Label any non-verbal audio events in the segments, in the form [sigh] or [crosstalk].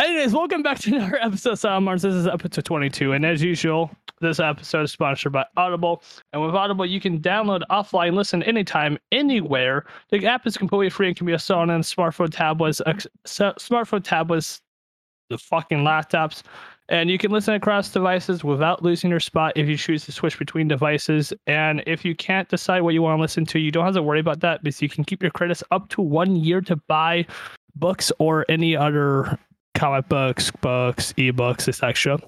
Anyways, welcome back to another episode of Asylum Arms. This is episode 22, and as usual, this episode is sponsored by Audible. And with Audible, you can download offline, listen anytime, anywhere. The app is completely free and can be installed on smartphone tablets, ex- smartphone tablets, the fucking laptops, and you can listen across devices without losing your spot if you choose to switch between devices. And if you can't decide what you want to listen to, you don't have to worry about that because you can keep your credits up to one year to buy books or any other comic books, books, ebooks, etc.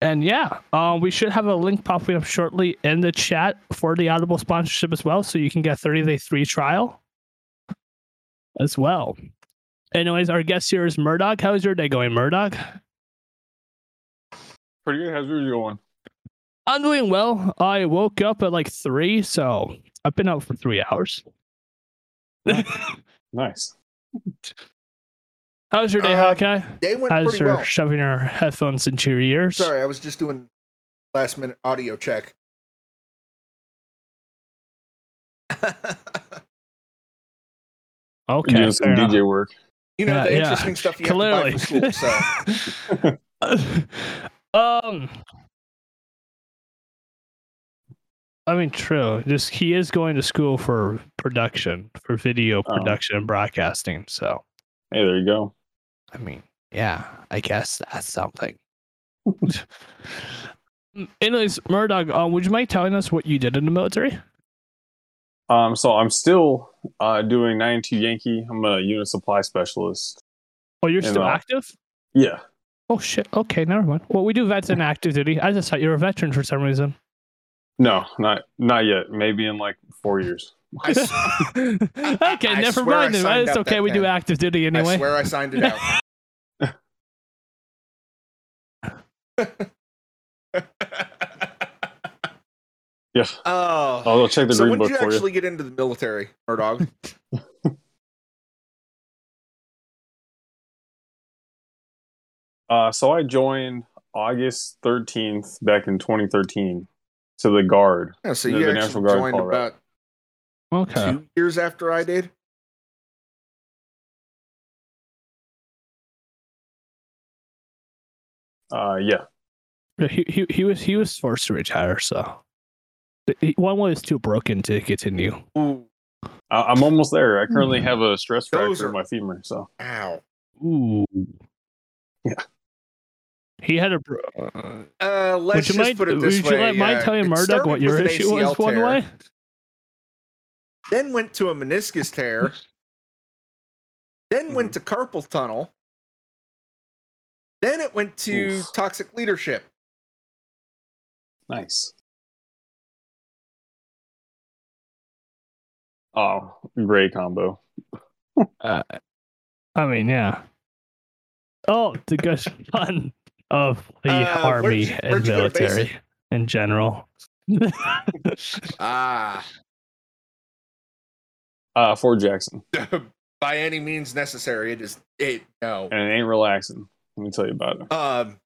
And yeah, uh, we should have a link popping up shortly in the chat for the Audible sponsorship as well, so you can get 30 day free trial as well. Anyways, our guest here is Murdawg. How's your day going, Murdawg? Pretty good. How's yours going? I'm doing well. I woke up at like three, so I've been out for three hours. Nice. [laughs] How's your day, Uh, Hawkeye? Day went How's pretty your well. shoving your headphones into your ears? Sorry, I was just doing last minute audio check. [laughs] Okay. doing some fair DJ work. you know Yeah, the yeah, interesting stuff you have to buy for school. So [laughs] um I mean true. Just he is going to school for production, for video Oh. production and broadcasting. So Hey, there you go. I mean, yeah, I guess that's something. [laughs] Anyways, Murdawg, uh, would you mind telling us what you did in the military? Um, so I'm still uh doing 92 Yankee. I'm a unit supply specialist. Oh, you're In, still uh, active? Yeah. Oh shit. Okay, never mind. Well, we do vets in active duty. I just thought you were a veteran for some reason. No, not not yet. Maybe in like four years. I, s- [laughs] okay, I never swear I mind. It's okay. that We do active duty I anyway. swear I signed it out. [laughs] Yeah. Oh, I'll go check the so green when book did you for actually get into the military, Murdawg? [laughs] Uh, so I joined August 13th back in 2013 to the Guard. Yeah, so you the actually National Guard joined about okay. two years after I did. Uh, yeah. Yeah, He, he he was he was forced to retire. So he, one was too broken to continue. Ooh, I- I'm almost there. I currently have a stress Those fracture are- in my femur. So ow. Ooh. Yeah. He had a. bro- Uh, Uh, let's would you just mind? put it this Would this you way. let mind telling Murdoch what your issue was? ACL One way. Then went to a meniscus tear. then went to carpal tunnel. Then it went to Oof. toxic leadership. nice. Oh, great combo. Uh, I mean, yeah. Oh, the good [laughs] fun of the Uh, army where'd you- and where'd you go to military in general. [laughs] Ah, Uh, Fort Jackson, [laughs] by any means necessary. It is it no. and it ain't relaxing. Let me tell you about it. Um,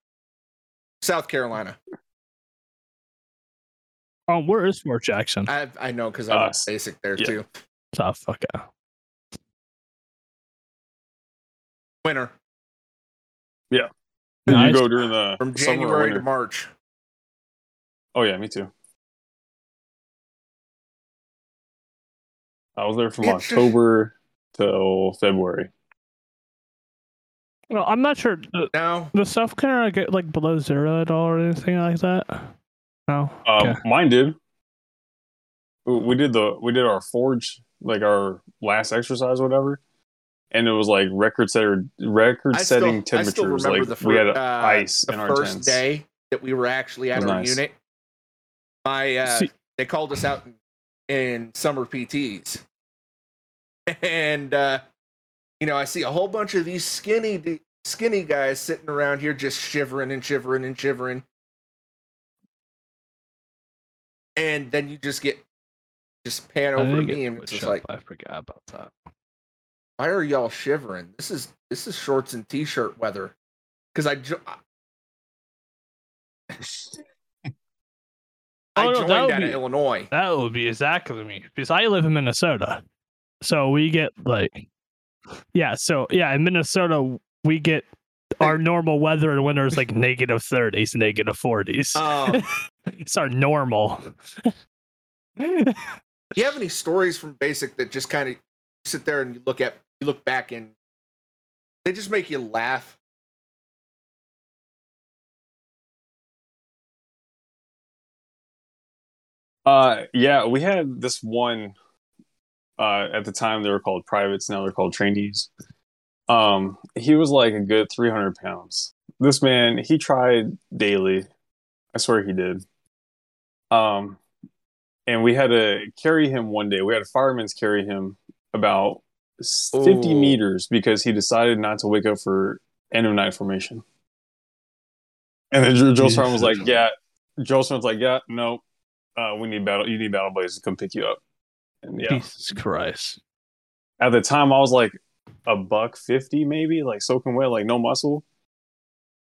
South Carolina. Um, where is Fort Jackson? I I know because I Uh, basic there yeah. too. Oh, fuck yeah. Winter Yeah. Nice. you go during the from summer or January to? March. Oh yeah, me too. I was there from It's just- October till February. Well, I'm not sure. The, No, the stuff kind of get like below zero at all or anything like that. No. Um, Okay. Mine did. We- We did the we did our forge like our last exercise, whatever, and it was like record setter record I still, setting I still temperatures. Like the first, we had uh, ice the in our first tents. day that we were actually at Was our nice. unit. My uh, See- they called us out in, in summer PTs, and uh, you know I see a whole bunch of these skinny skinny guys sitting around here just shivering and shivering and shivering, and then you just get just pan over to me and it's just like, I forgot about that. why are y'all shivering? This is this is shorts and t-shirt weather. Because I, jo- I Oh, no, joined that would out of be- Illinois. That would be exactly me because I live in Minnesota, so we get like, yeah. So yeah, in Minnesota, we get our normal weather in winter is like negative 30s, negative 40s. Um, [laughs] it's our normal. do you have any stories from Basic that just kind of sit there and you look at you look back and they just make you laugh? Uh, yeah, we had this one. Uh, at the time they were called privates. Now they're called trainees. Um, he was like a good three hundred pounds. This man, he tried daily. I swear he did. Um, and we had to carry him one day. We had a fireman's carry him about fifty Ooh. meters because he decided not to wake up for end of night formation. And then Joe, Joe was like. "Yeah." Joe Strong's like, "Yeah, no, uh, we need battle. You need battle blades to come pick you up." And yeah, Jesus Christ. at the time I was like a buck fifty, maybe like soaking wet, like no muscle.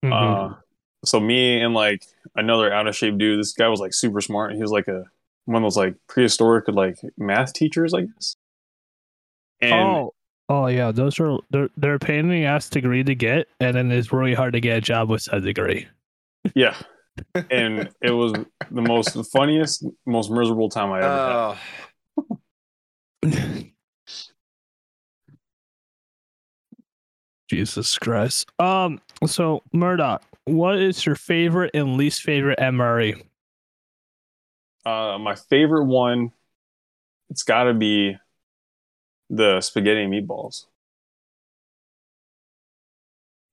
Mhm. Uh, so me and like another out of shape dude. This guy was like super smart. He was like a one of those like prehistoric like math teachers, I guess. And oh, oh yeah, those are they're they're a pain in the ass degree to get, and then it's really hard to get a job with that degree. yeah, and it was the most funniest, most miserable time I ever had. Uh, [laughs] Jesus Christ. Um. So Murdawg, what is your favorite and least favorite? MRE? Uh, my favorite one, it's got to be the spaghetti meatballs.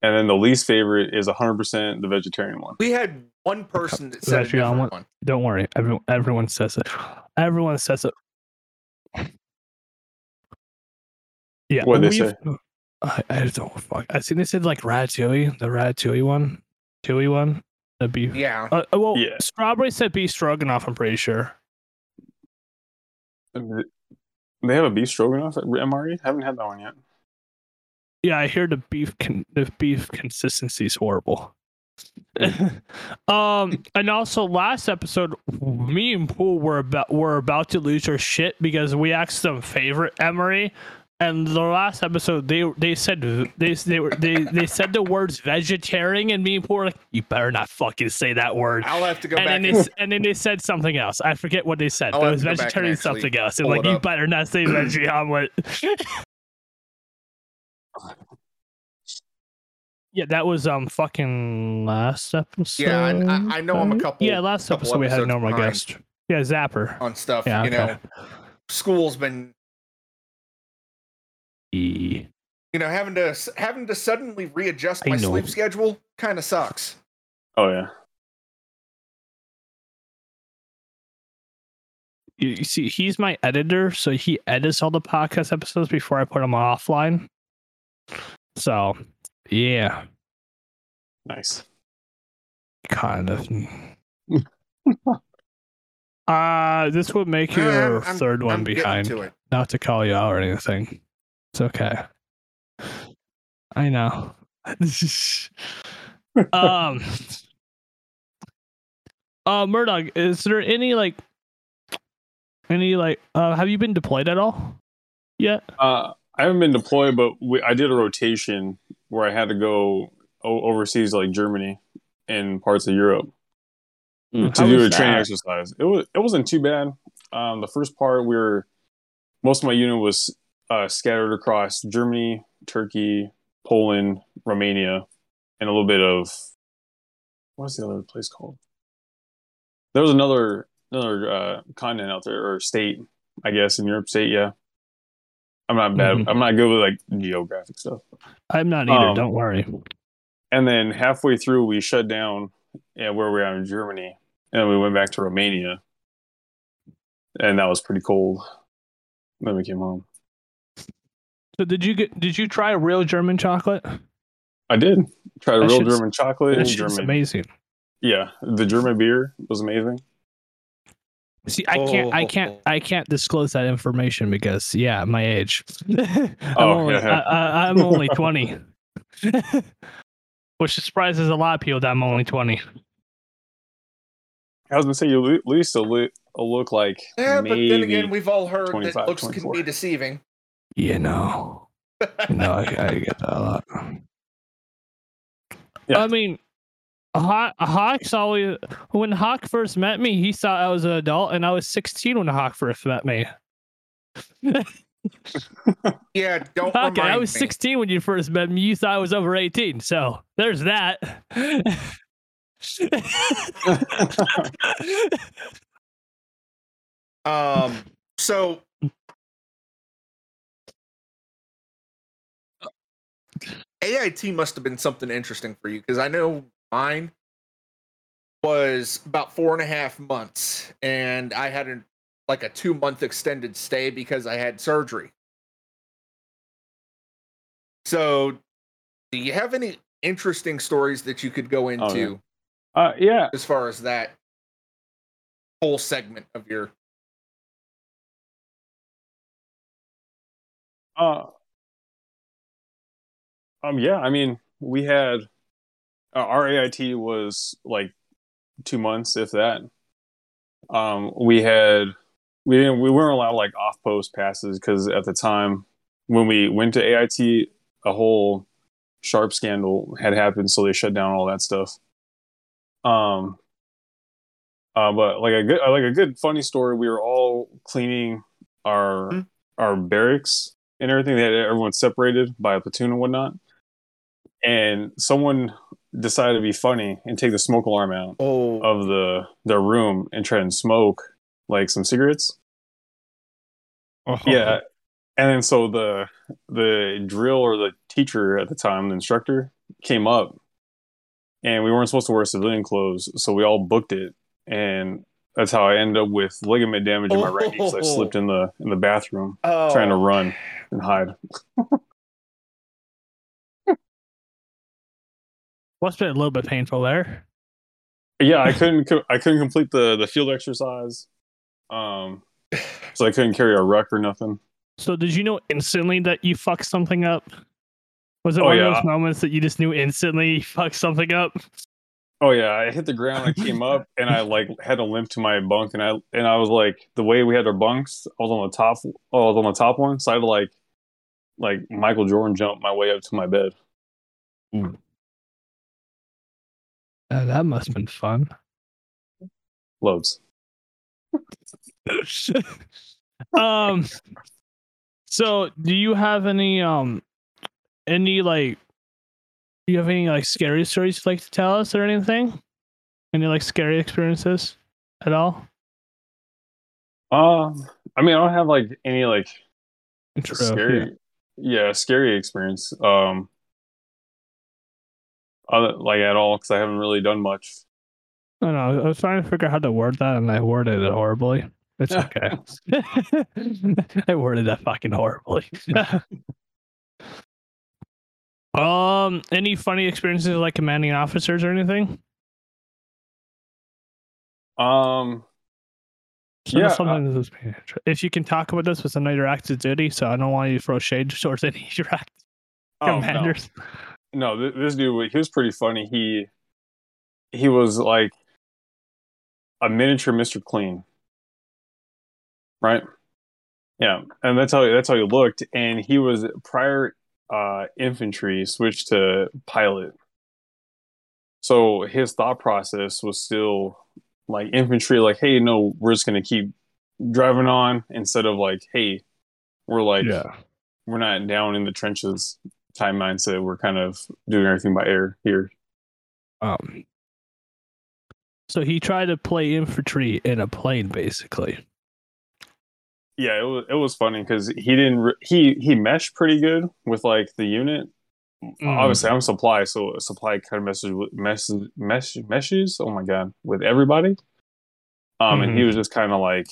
And then the least favorite is 100% the vegetarian one. we had one person that said a Actually, I one. Don't worry, everyone everyone says it. Everyone says it. Yeah. What'd they we've- I, I don't fuck. I think they said like ratatouille, the ratatouille one, chewy one, the beef. Yeah. Uh, uh, well, Yeah. strawberry said beef stroganoff. I'm pretty sure. They have a beef stroganoff at MRE? Haven't had that one yet. Yeah, I hear the beef con- the beef consistency is horrible. [laughs] um, and also last episode, me and Pool were about were about to lose our shit because we asked them favorite MRE, and the last episode they they said they they were they they said the words vegetarian, and me and Pool were like, you better not fucking say that word. I'll have to go And back then, and they, and then they said something else. I forget what they said. I'll but it was to go vegetarian something else. And like, you better not say veggie [clears throat] omelet. Yeah, that was um fucking last episode. Yeah, I- I know I'm a couple- Yeah, last couple episode we had a normal guest. Yeah, Zapper. on stuff. Yeah, you okay. know, school's been E. you know having to having to suddenly readjust I my know. sleep schedule kind of sucks. Oh, yeah. You, you see, he's my editor, so he edits all the podcast episodes before I put them offline. So, yeah, Nice. kind of. [laughs] uh this would make you I'm- your I'm- third one I'm behind. to it. not to call you out or anything. It's okay. I know. [laughs] um uh Murdawg, is there any like any like uh have you been deployed at all yet? Uh, I haven't been deployed, but we, I did a rotation where I had to go o- overseas, like Germany and parts of Europe. to do a training exercise. It was it wasn't too bad. Um, the first part we were most of my unit was uh, scattered across Germany, Turkey, Poland, Romania, and a little bit of what's the other place called? There was another another uh, continent out there or state, I guess, in Europe state. Yeah, I'm not bad. Mhm. I'm not good with like geographic stuff. I'm not either, Um, don't worry. And then halfway through, we shut down yeah, where we are in Germany, and we went back to Romania, and that was pretty cold. Then we came home. So did you get did you try real German chocolate? I did try real German chocolate That and amazing. Yeah, the German beer was amazing. See, I can't, I Oh. can't, I can't disclose that information because, yeah, my age. [laughs] I'm Oh, only, yeah. I, I, I'm only twenty, [laughs] which surprises a lot of people that I'm only twenty. I was gonna say you at least a look, like Yeah, maybe. but then again, we've all heard that looks can be deceiving. You know, you [laughs] know, I, I get that a lot. Yeah. I mean, Hawk, Hawk's always when Hawk first met me, he thought I was an adult, and I was 16 when Hawk first met me. [laughs] Yeah, don't Hawk, I was me. 16 when you first met me. You thought I was over 18, so there's that. [laughs] Um, so AIT must have been something interesting for you because I know mine was about four and a half months, and I had a, like a two month extended stay because I had surgery. So, do you have any interesting stories that you could go into uh, yeah, as far as that whole segment of your Uh, um, yeah. I mean, we had uh, our AIT was like two months, if that. Um, we had we didn't we weren't allowed like off post passes because at the time when we went to AIT, a whole sharp scandal had happened, so they shut down all that stuff. Um. Uh, but like a good like a good funny story, we were all cleaning our Hmm. our barracks and everything. They had everyone separated by a platoon and whatnot. And someone decided to be funny and take the smoke alarm out oh of the the room and try and smoke like some cigarettes. Uh-huh. Yeah. And then so the the drill or the teacher at the time, the instructor, came up and we weren't supposed to wear civilian clothes, so we all booked it. And that's how I ended up with ligament damage in my right knee because I Oh. slipped in the in the bathroom oh. trying to oh. run and hide. [laughs] Must have been a little bit painful there. Yeah, I [laughs] couldn't I couldn't complete the the field exercise. Um so I couldn't carry a ruck or nothing. So, did you know instantly that you fucked something up? Was it Oh, one yeah. of those moments that you just knew instantly you fucked something up? Oh yeah, I hit the ground. I came up and I like had to limp to my bunk, and I and I was like the way we had our bunks. I was on the top. Oh, I was on the top one, so I had to like like Michael Jordan jump my way up to my bed. Uh, that must have been fun. Loads. [laughs] um so do you have any um any like do you have any like scary stories you'd like to tell us or anything any like scary experiences at all Um, I mean, I don't have like any like scary, yeah. scary experience. Um, like at all because I haven't really done much. I don't know. I was trying to figure out how to word that, and I worded it horribly. It's [laughs] okay. [laughs] I worded that fucking horribly. [laughs] um, any funny experiences like commanding officers or anything? Um, So Yeah, being inter- if you can talk about this with another active duty, so I don't want you to throw shade towards any of your active oh, commanders. no, th- this dude, he was pretty funny. He he was like a miniature Mr. Clean, right? Yeah, and that's how that's how he looked. And he was prior uh, infantry, switched to pilot. So his thought process was still like infantry, like, hey, no, we're just gonna keep driving on instead of like, hey, we're like yeah. we're not down in the trenches time mindset. We're kind of doing everything by air here. Um. So he tried to play infantry in a plane, basically. Yeah, it was it was funny because he didn't re- he he meshed pretty good with like the unit. Mm. Obviously, I'm supply, so supply kind of messes with messes mesh meshes. Oh my god, with everybody. Um, and he was just kind of like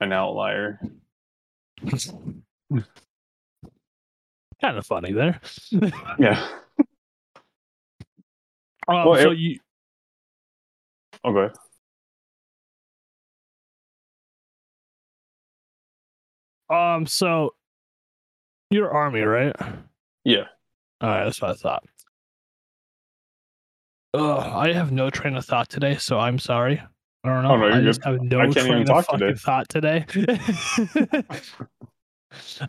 an outlier. [laughs] kind of funny there. [laughs] Yeah. Um, Well, so it- you Okay. um so you're army, right? Yeah. All right, that's what I thought. Ugh, I have no train of thought today, so I'm sorry. I don't know. Oh, no, I good. just have no train of fucking today. thought today. [laughs]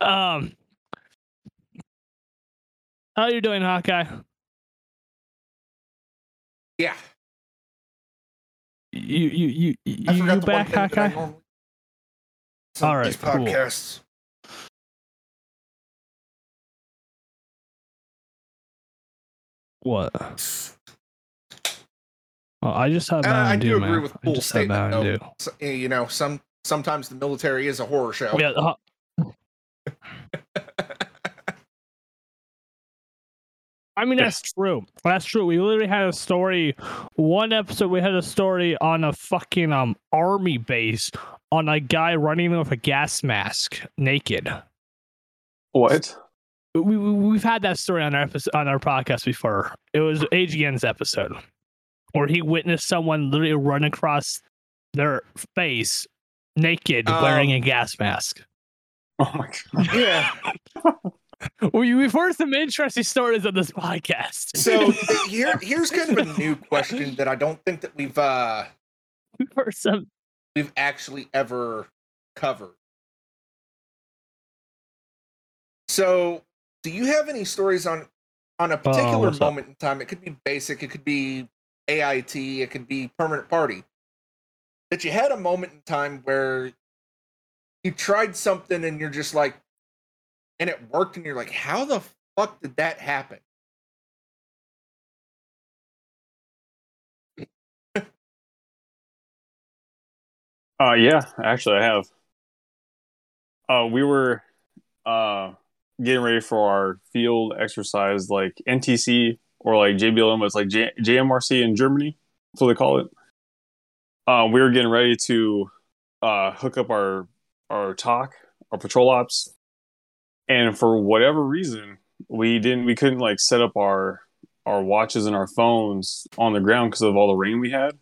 [laughs] um, how you doing, Hawkeye? Yeah. You you you you, you forgot the one back, thing that I Hawkeye? All right, these cool. podcasts. What? Well, I just had Uh, Mountain I do agree man. with Pool's statement, though. So, you know, some sometimes the military is a horror show. Yeah, [laughs] I mean that's true. That's true. We literally had a story. One episode, we had a story on a fucking um army base on a guy running with a gas mask, naked. What? We, we we've had that story on our episode, on our podcast before. It was AGN's episode where he witnessed someone literally run across their face naked, wearing Um, a gas mask. Oh my god. yeah. [laughs] [laughs] We, we've heard some interesting stories on this podcast. So [laughs] here, here's kind of a new question that I don't think that we've uh we've heard some. we've actually ever covered. So, do you have any stories on on a particular Oh, what's up? moment in time? It could be basic, it could be AIT, it could be permanent party. That you had a moment in time where you tried something and you're just like and it worked and you're like, how the fuck did that happen? [laughs] Uh, yeah, actually, I have. Uh, we were uh getting ready for our field exercise, like NTC or like JBLM. It's like J- JMRC in Germany, that's what they call it. Uh, we were getting ready to uh hook up our our TOC, our patrol ops, and for whatever reason, we didn't, we couldn't like set up our our watches and our phones on the ground because of all the rain we had,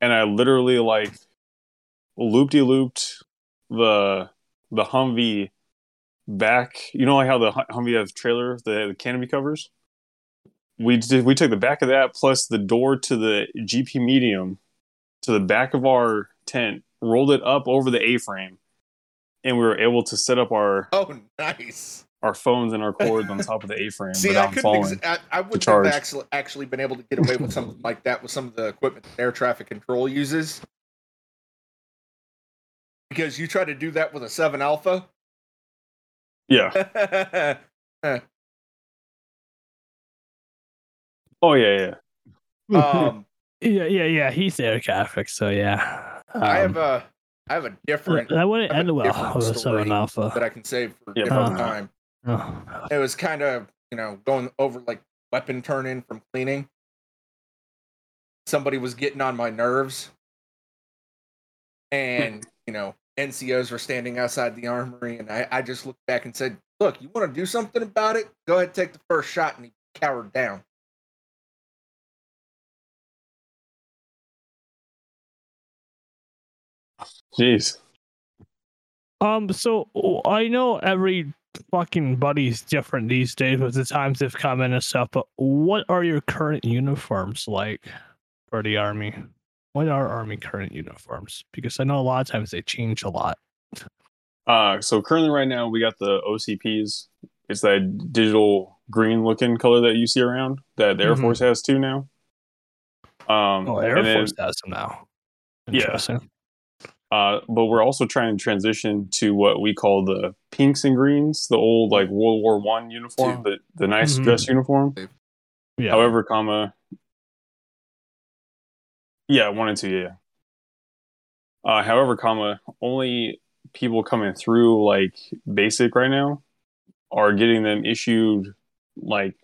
and I literally like loop de looped the the Humvee back. You know, like how the Humvee has trailer, the, the canopy covers. We did. We took the back of that plus the door to the GP medium to the back of our tent, rolled it up over the A frame, and we were able to set up our Oh, nice. our phones and our [laughs] cords on top of the A frame See, I without couldn't. falling. Ex- I, I wouldn't have actually actually been able to get away with something like that with some of the equipment that air traffic control uses. Because you try to do that with a seven alpha. yeah. [laughs] Oh yeah, yeah. um, [laughs] Yeah, yeah, yeah. He's air traffic, so yeah. I have Um, a I have a uh, different that wouldn't I have a end well different with a story alpha. that I can save for a Yeah, different uh, time. Oh. It was kind of you know going over like weapon turn in from cleaning. Somebody was getting on my nerves, and hmm. you know NCOs were standing outside the armory, and I, I just looked back and said, "Look, you want to do something about it? Go ahead, take the first shot." And he cowered down. Jeez. Um, so I know every fucking buddy's different these days with the times they've come in and stuff, but what are your current uniforms like for the army? What are army current uniforms? Because I know a lot of times they change a lot. Uh, so currently, right now, we got the OCPs. It's that digital green looking color that you see around that the Air Mhm. Force has too now. Um, Oh, Air and then, Force has them now. Yeah. Interesting. uh, but we're also trying to transition to what we call the pinks and greens, the old like World War One uniform, the the nice Mhm. dress uniform. Yeah. However, comma, yeah, one and two, yeah. Uh, however, comma, only people coming through like basic right now are getting them issued like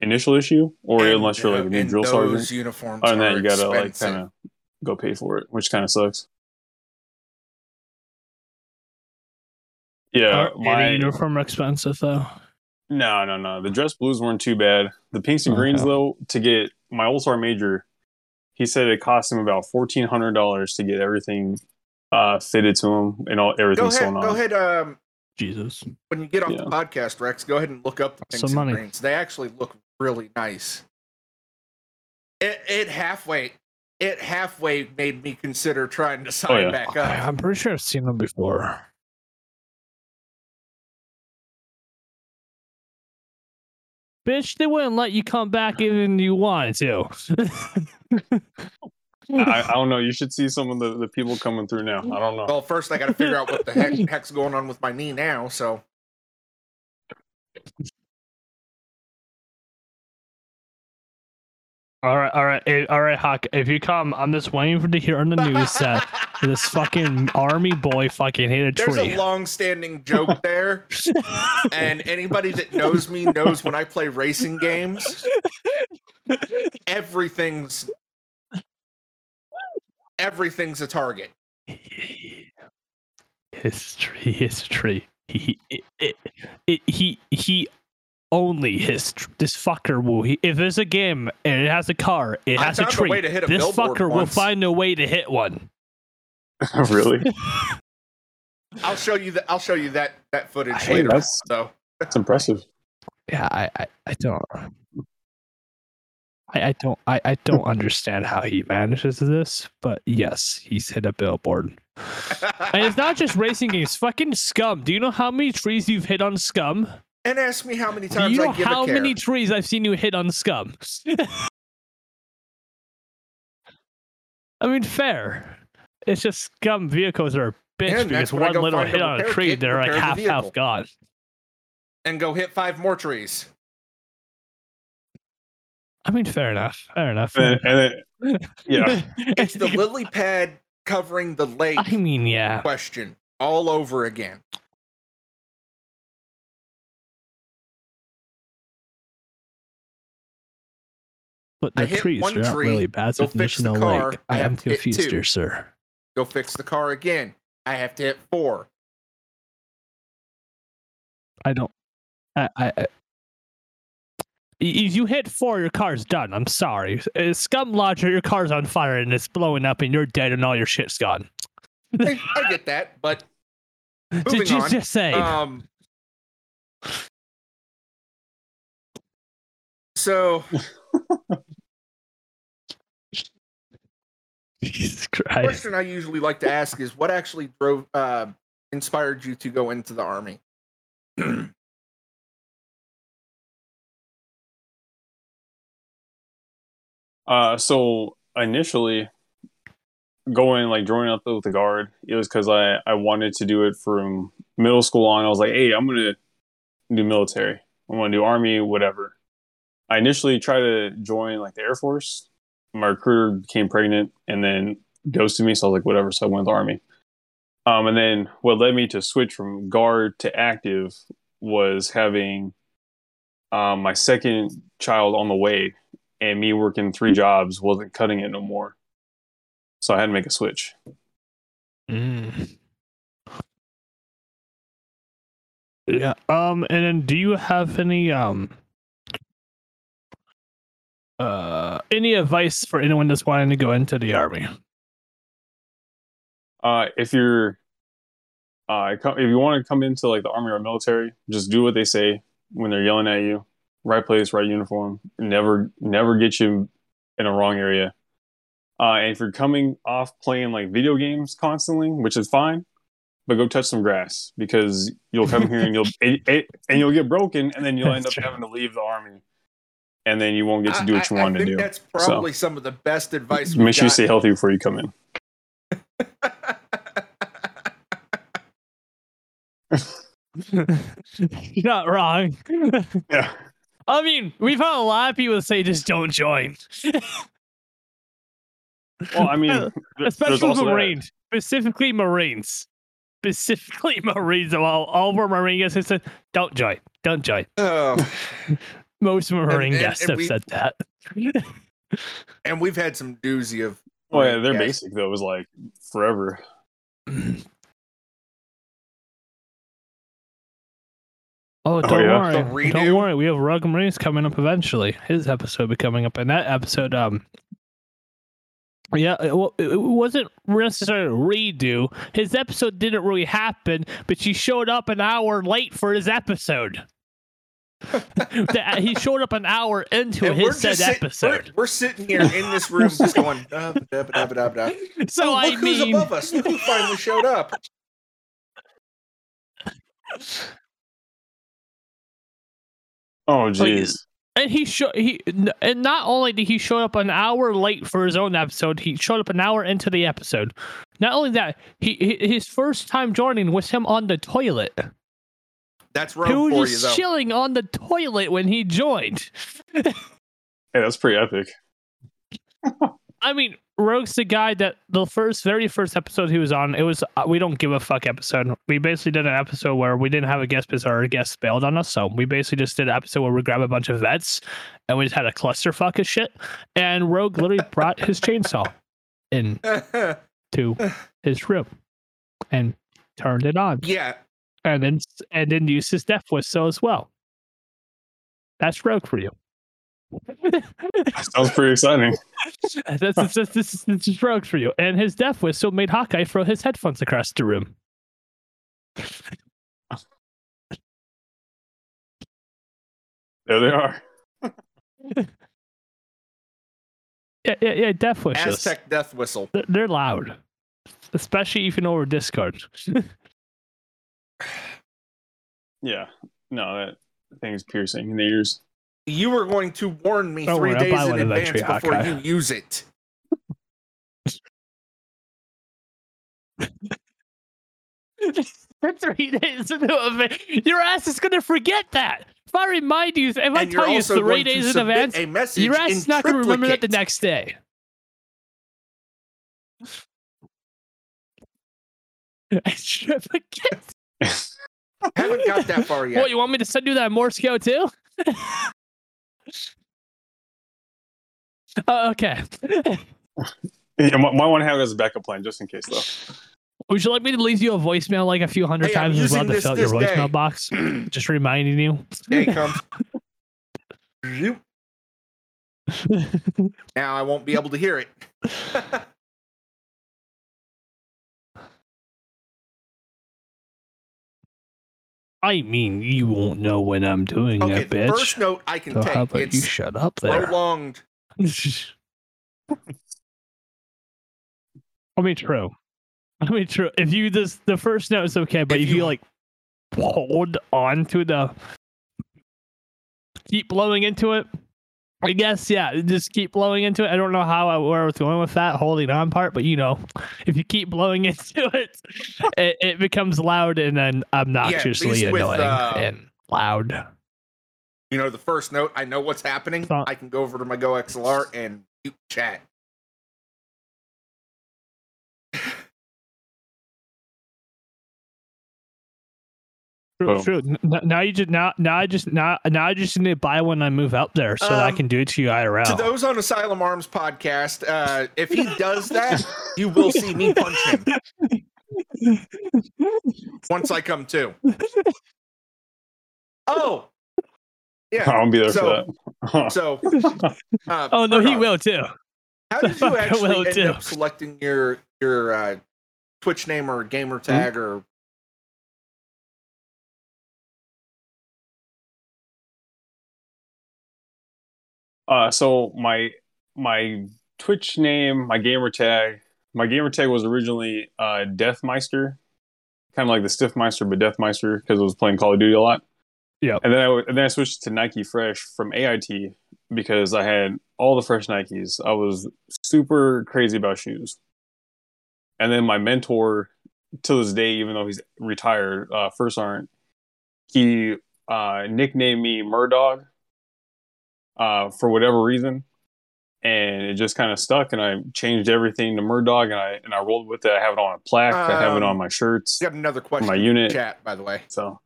initial issue, or And, unless you're like a new drill those sergeant. uniforms Other than that, you gotta like kind of go pay for it, which kind of sucks. Yeah, are my any uniform expensive though? no, no, no. The dress blues weren't too bad. The pinks and greens Okay. though, to get my old star major, he said it cost him about fourteen hundred dollars to get everything uh fitted to him and all Go everything ahead, sewn on. go ahead. Um, Jesus. when you get off Yeah. the podcast, Rex, go ahead and look up the Some pinks and money. greens. They actually look really nice. It it halfway it halfway made me consider trying to sign yeah. back up. I'm pretty sure I've seen them before. Bitch, they wouldn't let you come back even if you wanted to. [laughs] I, I don't know. You should see some of the, the people coming through now. I don't know. Well, first I got to figure out what the heck, [laughs] heck's going on with my knee now. So all right, all right, eh, all right, Hawk. If you come, I'm just waiting for to hear on the news [laughs] that this fucking army boy fucking hit a there's a long-standing joke there, [laughs] and anybody that knows me knows when I play racing games, everything's everything's a target. history, history. He, it, it, it, he, he only his this fucker will. He, if there's a game and it has a car, it has a found a tree. way to hit a this billboard fucker will find a way to hit one. [laughs] really? [laughs] I'll show you that. I'll show you that that footage Hey, later. that's So that's impressive. Yeah, I, I, I don't. I, I don't I, I don't understand how he manages this, but yes, he's hit a billboard. And it's not just racing games, fucking scum. Do you know how many trees you've hit on scum? And ask me how many Do times you know I give how a care. many trees I've seen you hit on scum? [laughs] I mean, fair. It's just scum vehicles are a bitch And because that's when I one little hit on a repair tree, they're like repair the half half gone. and go hit five more trees. I mean, fair enough. Fair enough. And, and it, yeah, [laughs] It's the lily pad covering the lake I mean, yeah. question all over again. But I the hit trees one are not tree, really bad go fix the definition of car, lake. I I am have to hit confused two. here, sir. Go fix the car again. I have to hit four. I don't. I. I, I if you hit four, your car's done. I'm sorry. Uh, Scum launcher, your car's on fire and it's blowing up and you're dead and all your shit's gone. I, I get that, but [laughs] Moving Did you on. just say? um. So [laughs] [laughs] Jesus the question I usually like to ask is what actually drove uh, inspired you to go into the army? [clears throat] Uh, so initially, going like joining up with the guard, it was because I I wanted to do it from middle school on. I was like, hey, I'm gonna do military. I want to do army, whatever. I initially tried to join like the Air Force. My recruiter became pregnant and then ghosted me, so I was like, whatever. So I went to the army. Um, and then what led me to switch from guard to active was having um, my second child on the way and me working three jobs wasn't cutting it no more. So I had to make a switch. Mm. Yeah. Um. And then, do you have any um uh any advice for anyone that's wanting to go into the army? Uh, if you're, uh, if you want to come into like the army or military, just do what they say when they're yelling at you. Right place, right uniform. Never, never get you in a wrong area. Uh, and if you're coming off playing like video games constantly, which is fine, but go touch some grass because you'll come here and you'll [laughs] and, you'll get broken, and then you'll end up having to leave the army, and then you won't get to do what you I, I want to do. That's probably some of the best advice. Make we've sure you stay healthy before you come in. [laughs] You're not wrong. Yeah. I mean, we've had a lot of people say just don't join, Well, I mean, [laughs] th- especially also that. Marines, specifically Marines, specifically [laughs] Marines. All, all of our Marine guests have said, "Don't join, don't join." Oh, Most Marine and- guests and have we- said that. [laughs] and we've had some doozy of. Well, yeah, their Yes. basic though It was like forever. [clears throat] Oh, Oh, don't yeah? Worry. Don't worry. We have Rogue Marines coming up eventually. His episode be coming up, and that episode, um, yeah, it, wa- it wasn't necessarily a redo. His episode didn't really happen, but she showed up an hour late for his episode. [laughs] The- he showed up an hour into and his said sit- episode. We're, we're sitting here in this room [laughs] just going. "Uh, da, da, da, da." So oh, I look who's mean, above us! Look who finally showed up. Oh jeez. and he showed he and not only did he show up an hour late for his own episode, he showed up an hour into the episode. Not only that, he his first time joining was him on the toilet. That's He rogue for was you, just though. chilling on the toilet when he joined. Hey, that's pretty epic. [laughs] I mean, Rogue's the guy that the first, very first episode he was on, it was uh, we don't give a fuck episode. We basically did an episode where we didn't have a guest because our guest bailed on us. So we basically just did an episode where we grab a bunch of vets and we just had a clusterfuck of shit. And Rogue literally [laughs] brought his chainsaw in [laughs] to his room and turned it on, yeah, and then and then used his death whistle as well. That's Rogue for you. Sounds pretty exciting. [laughs] That's, that's, that's, this, is, this is Rogue for you. And his death whistle made Hawkeye throw his headphones across the room. There they are. [laughs] Yeah, yeah, yeah. Death wishes. Aztec death whistle. They're, they're loud, especially if you know over Discord. [laughs] Yeah. No, that thing's piercing in the ears. You were going to warn me Don't three worry, days in advance before Hawkeye. you use it. [laughs] Three days into event, your ass is gonna forget that. If I remind you, if I and tell you three days in advance, a message your ass is not gonna remember that the next day. [laughs] [laughs] Triplicate. Haven't got that far yet. What you want me to send you that Morse code too? Uh, okay. [laughs] You might, might want to have it as a backup plan just in case, though. Would you like me to leave you a voicemail like a few hundred Hey, times as well to fill out your this voicemail day. box? [clears throat] Just reminding you. Day comes. Zoop. now I won't be able to hear it. [laughs] I mean, you won't know when I'm doing okay, the bitch. first note I can so take. how about you shut up there? prolonged. I mean, true. I mean, true. If you just the first note is okay, but If if, you, you- like hold on to the keep blowing into it, I guess yeah, just keep blowing into it. I don't know how I, where I was going with that holding on part, but you know, [laughs] if you keep blowing [laughs] into it, it, it becomes loud and then obnoxiously with, annoying uh, and loud. You know, the first note, I know what's happening. So- I can go over to my GoXLR and mute chat. True, Boom. true. N- n- now you just now now I just now now I just need to buy one when I move up there so that I Um, can do it to you IRL. To those on Asylum Arms podcast, uh, if he does that, you will see me punch him once I come to. Oh, yeah. I'll be there So- for that. [laughs] So, uh, oh no, he Bernard, will too. How did you Fuck, [laughs] I actually will end too. up selecting your your uh, Twitch name or gamer tag or? Uh, so my my Twitch name, my gamer tag, my gamer tag was originally uh, Deathmeister, kind of like the Stiffmeister, but Deathmeister because I was playing Call of Duty a lot. Yeah. And then I and then I switched to Nike Fresh from AIT because I had all the fresh Nikes. I was super crazy about shoes. And then my mentor, to this day, even though he's retired, uh, First Aren't, he uh, nicknamed me Murdawg uh, for whatever reason, and it just kind of stuck. And I changed everything to Murdawg, and I and I rolled with it. I have it on a plaque. I have it Um, on my shirts. You got another question. My in unit. chat, by the way. So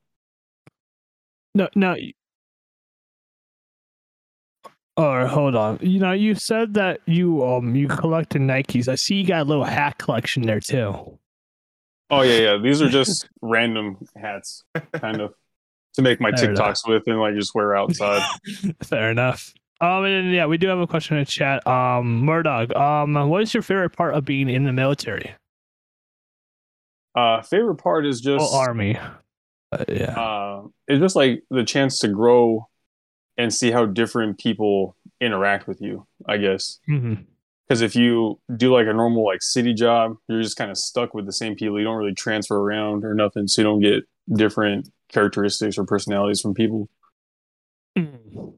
No, no. Or hold on. You know, you said that you um you collected Nikes. I see you got a little hat collection there too. Oh yeah, yeah. These are just [laughs] random hats, kind of, to make my Fair enough. TikToks with and like just wear outside. [laughs] Fair enough. Um, and yeah, we do have a question in the chat. Um, Murdawg, um, what is your favorite part of being in the military Uh, favorite part is just or army? Uh, yeah. uh, it's just like the chance to grow and see how different people interact with you. I guess Mm hmm. because if you do like a normal like city job, you're just kind of stuck with the same people. You don't really transfer around or nothing, so you don't get different characteristics or personalities from people. Mm.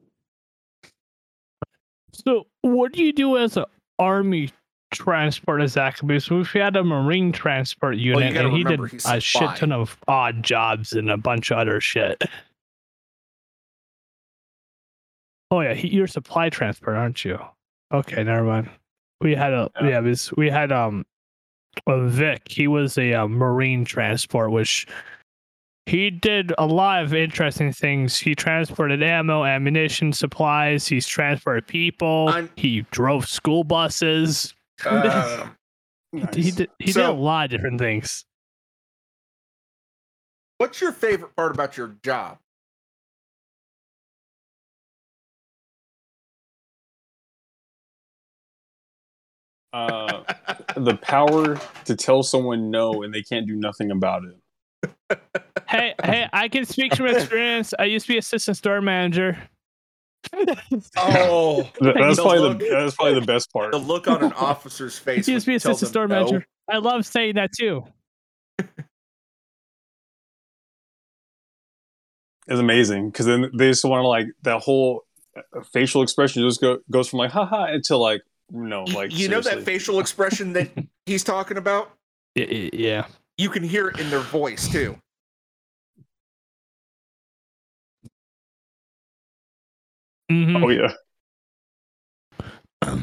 So, what do you do as an army transport exactly? Because we had a marine transport unit, gotta and he did remember, he's a shit ton of odd jobs and a bunch of other shit. Oh yeah, he, you're supply transport, aren't you? Okay, never mind. We had a Yeah. yeah, this we had um a Vic. He was a uh, marine transport, which he did a lot of interesting things. He transported ammo, ammunition, supplies. He's transported people. I'm- he drove school buses. Uh, [laughs] He, Nice. he did he did a lot of different things. what's your favorite part about your job? uh, the power to tell someone no and they can't do nothing about it. Hey, hey, I can speak from experience. I used to be assistant store manager. Oh, [laughs] That's The probably look- the that's probably the best part. the look on an officer's [laughs] face. He used to be assistant store no. manager. I love saying that too. [laughs] It's amazing because then they just want to like that whole uh, facial expression just go goes from like haha until like no like you know that facial expression that he's talking about? Y- y- Yeah. You can hear it in their voice too. Mhm. oh yeah [clears throat]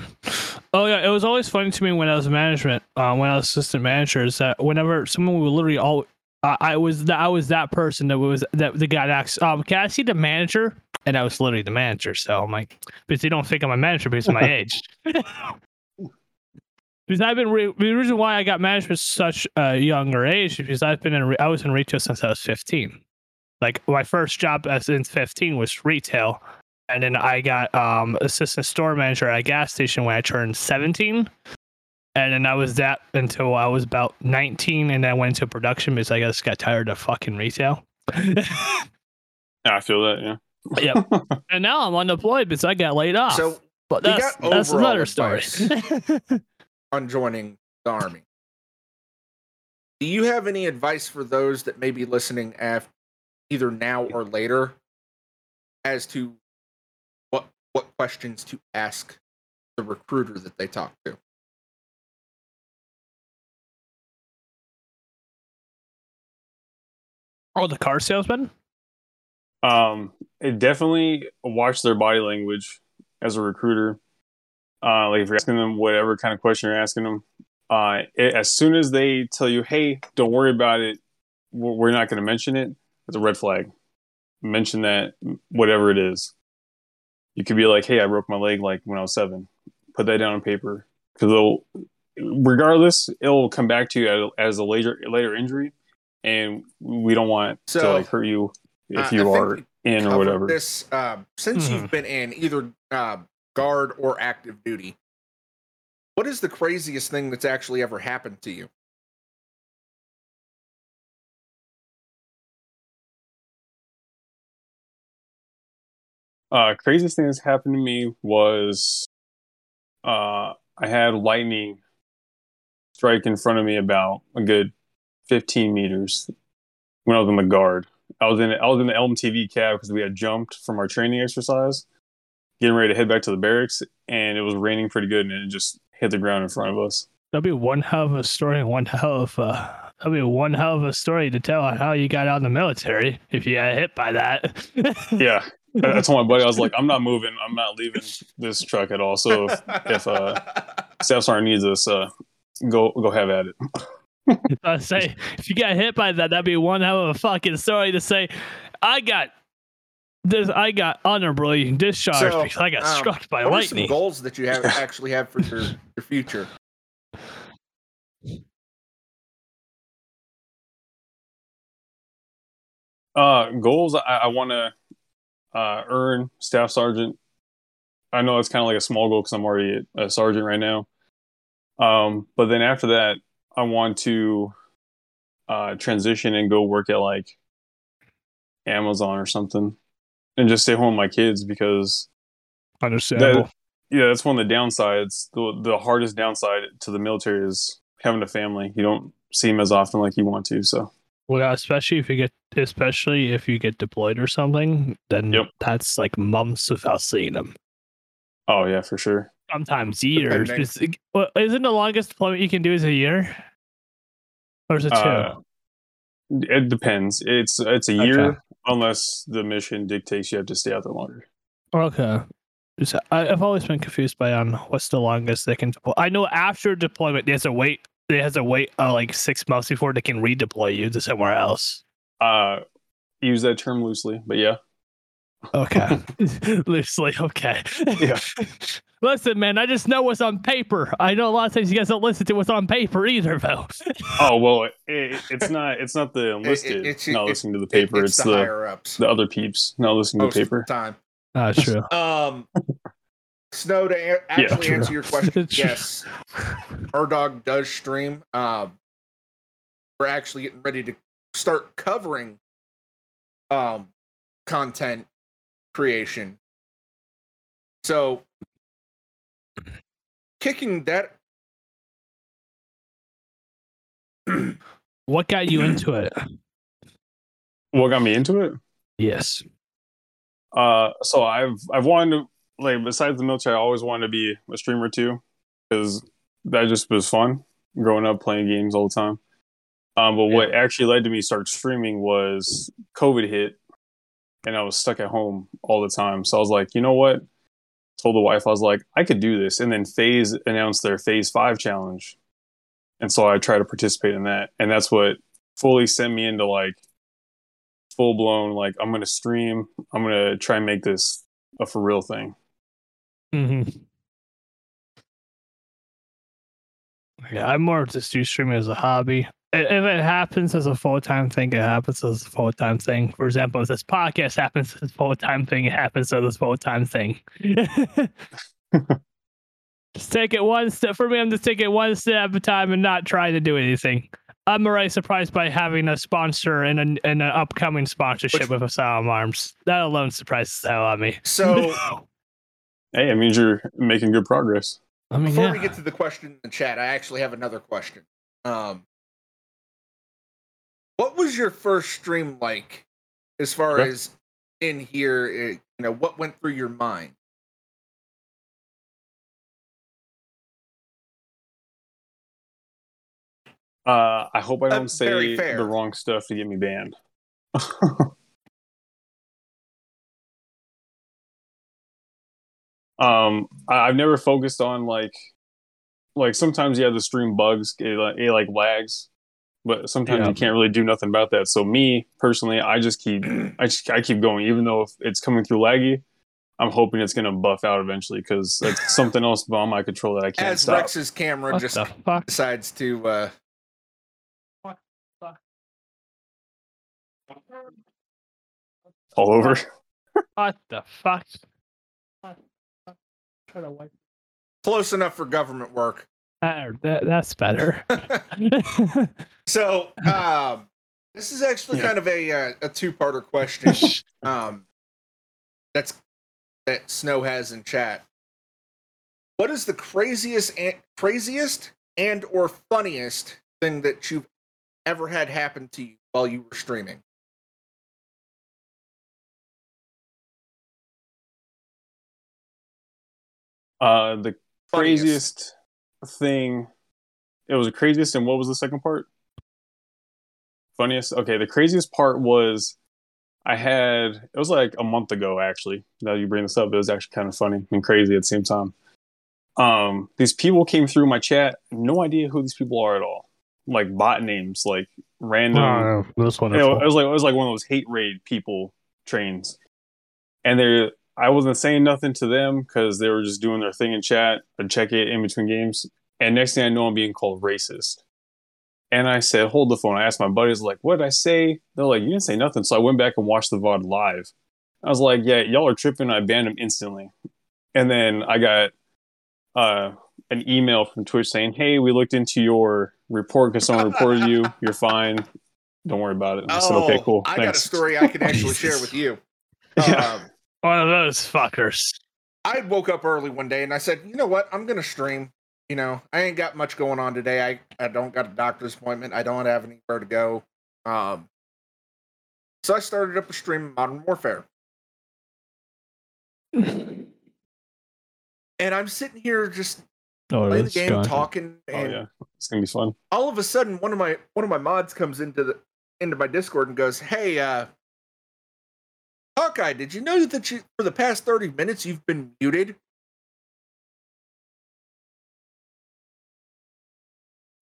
Oh yeah, it was always funny to me when I was management, uh, when I was assistant manager, is that whenever someone would literally all, I I was that I was that person that was that the guy asked, um, can I see the manager? And I was literally the manager, so I'm like, but they don't think I'm a manager because of my [laughs] age. [laughs] because I've been re- the reason why I got management such a younger age because I've been in re- I was in retail since I was 15. Like my first job as in 15 was retail, and then I got um, assistant store manager at a gas station when I turned 17. And then I was that until I was about 19, and then I went into production because I just got tired of fucking retail. yeah [laughs] I feel that yeah yep. [laughs] And now I'm unemployed because I got laid off. So but that's, got that's overall another story. [laughs] on joining the army. Do you have any advice for those that may be listening af- either now or later as to what what questions to ask the recruiter that they talk to? oh, the car salesman? um it definitely watch their body language as a recruiter uh like if you're asking them whatever kind of question you're asking them uh it, as soon as they tell you hey don't worry about it. We're we're not going to mention it it's a red flag. Mention that whatever it is. You could be like hey i broke my leg like when i was seven. Put that down on paper. Because they'll regardless it'll come back to you as, as a later later injury and we don't want to like hurt you if uh, you think are in or whatever. This um, since Mhm. you've been in either uh, guard or active duty. What is the craziest thing that's actually ever happened to you? Uh, craziest thing that's happened to me was uh, I had lightning strike in front of me about a good 15 meters when I was in the guard. I was in I was in the LMTV cab because we had jumped from our training exercise, getting ready to head back to the barracks, and it was raining pretty good, and it just hit the ground in front of us. That'd be one hell of a story one hell of a that'd be one hell of a story to tell on how you got out in the military if you got hit by that. [laughs] Yeah, I I told my buddy I was like, I'm not moving, I'm not leaving this truck at all. So if, if uh, Staff Sergeant needs us, uh, go go have at it. If [laughs] I say if you got hit by that, that'd be one hell of a fucking story to say. I got this. I got honorably discharged So, because I got um, struck by what are some goals that you have [laughs] actually have for your, your future? Uh, goals. I, I want to uh, earn staff sergeant. I know it's kind of like a small goal because I'm already a sergeant right now. Um, but then after that, I want to uh, transition and go work at like Amazon or something, and just stay home with my kids because Understandable. that, yeah, that's one of the downsides. The the hardest downside to the military is having a family. You don't see them as often like you want to. So Well, especially if you get, especially if you get deployed or something, then Yep. that's like months without seeing them. Oh yeah, for sure. Sometimes years. Depending. Just, well, isn't the longest deployment you can do is a year? Or is it two? Uh, It depends. It's it's a Okay. year unless the mission dictates you have to stay out there longer. Okay. Just- I, I've always been confused by on what's the longest they can deploy. I know after deployment, they has to wait. They has to wait uh, like six months before they can redeploy you to somewhere else. Uh, use that term loosely, but yeah. Okay, [laughs] loosely. Okay. Yeah. [laughs] Listen, man. I just know what's on paper. I know a lot of times you guys don't listen to what's on paper either, though. [laughs] Oh well, it, it, it's not it's not the enlisted it's- not it- listening to the It- paper. it's, it's, the, the higher ups. the other peeps not listening to most the of the paper. time. Ah, true. Um, Snow to a- actually true. answer your question, yes, our dog does stream. Um, we're actually getting ready to start covering um content creation. So, kicking that What got you into it? What got me into it? Yes. Uh, so I've I've wanted to like besides the military, I always wanted to be a streamer too, because that just was fun growing up playing games all the time. Um, but what actually led to me start streaming was COVID hit, and I was stuck at home all the time. So I was like, you know what? Told the wife I was like, I could do this. And then FaZe announced their FaZe Five challenge, and so I tried to participate in that, and that's what fully sent me into like full blown like I'm gonna stream. I'm gonna try and make this a for real thing. Mm-hmm. Yeah, I'm more just do streaming as a hobby. I- If it happens as a full time thing, it happens as a full time thing. For example, if this podcast happens as a full time thing, it happens as a full time thing. [laughs] just take it one step. For me, I'm just taking it one step at a time and not trying to do anything. I'm already surprised by having a sponsor and an, and an upcoming sponsorship Which- with Asylum Arms. That alone surprises the hell out of me. so [laughs] Hey, it means you're making good progress. I mean, before yeah. we get to the question in the chat, I actually have another question. Um, what was your first stream like, as far as in here? eh, You know, what went through your mind? Uh, I hope I don't say the wrong stuff to get me banned. [laughs] um, I, I've never focused on like, like sometimes you have the stream bugs, it, like- it like lags, but sometimes Yeah. you can't really do nothing about that. So me personally, I just keep, [clears throat] I just I keep going, even though if it's coming through laggy. I'm hoping it's gonna buff out eventually because that's [laughs] something else beyond my control that I can't As stop. Rex's camera What just decides to uh, all over. What the fuck? What the fuck? Try to wipe. close enough for government work. That, that's better. [laughs] So, um, this is actually Yeah. kind of a uh, a two parter question. [laughs] um, that's that Snow has in chat. What is the craziest and craziest and or funniest thing that you've ever had happen to you while you were streaming? Uh, the Funniest. craziest thing. It was the craziest, and what was the second part? Funniest. Okay, the craziest part was I had. It was like a month ago, actually. Now you bring this up, it was actually kind of funny and crazy at the same time. Um, these people came through my chat. No idea who these people are at all. Like bot names, like random. oh, that's It, wonderful. it was like it was like one of those hate raid people trains, and they I wasn't saying nothing to them because they were just doing their thing in chat. I'd check it in between games, and next thing I know, I'm being called racist. And I said, "Hold the phone." I asked my buddies, "Like, what did I say?" They're like, "You didn't say nothing." So I went back and watched the VOD live. I was like, "Yeah, y'all are tripping." I banned them instantly, and then I got uh, an email from Twitch saying, "Hey, we looked into your report because someone reported you. [laughs] You're fine. Don't worry about it." I said, "Okay, cool. Oh, I got a story I can [laughs] actually share with you. [laughs] Yeah. One of those fuckers. I woke up early one day and I said, you know what? I'm gonna stream. You know, I ain't got much going on today. I, I don't got a doctor's appointment. I don't have anywhere to go. Um, so I started up a stream of Modern Warfare. [laughs] and I'm sitting here just Oh, playing the game, gone. talking, Oh yeah, it's gonna be fun. all of a sudden one of my one of my mods comes into the into my Discord and goes, "Hey, uh Hawkeye, did you know that you for the past 30 minutes you've been muted?"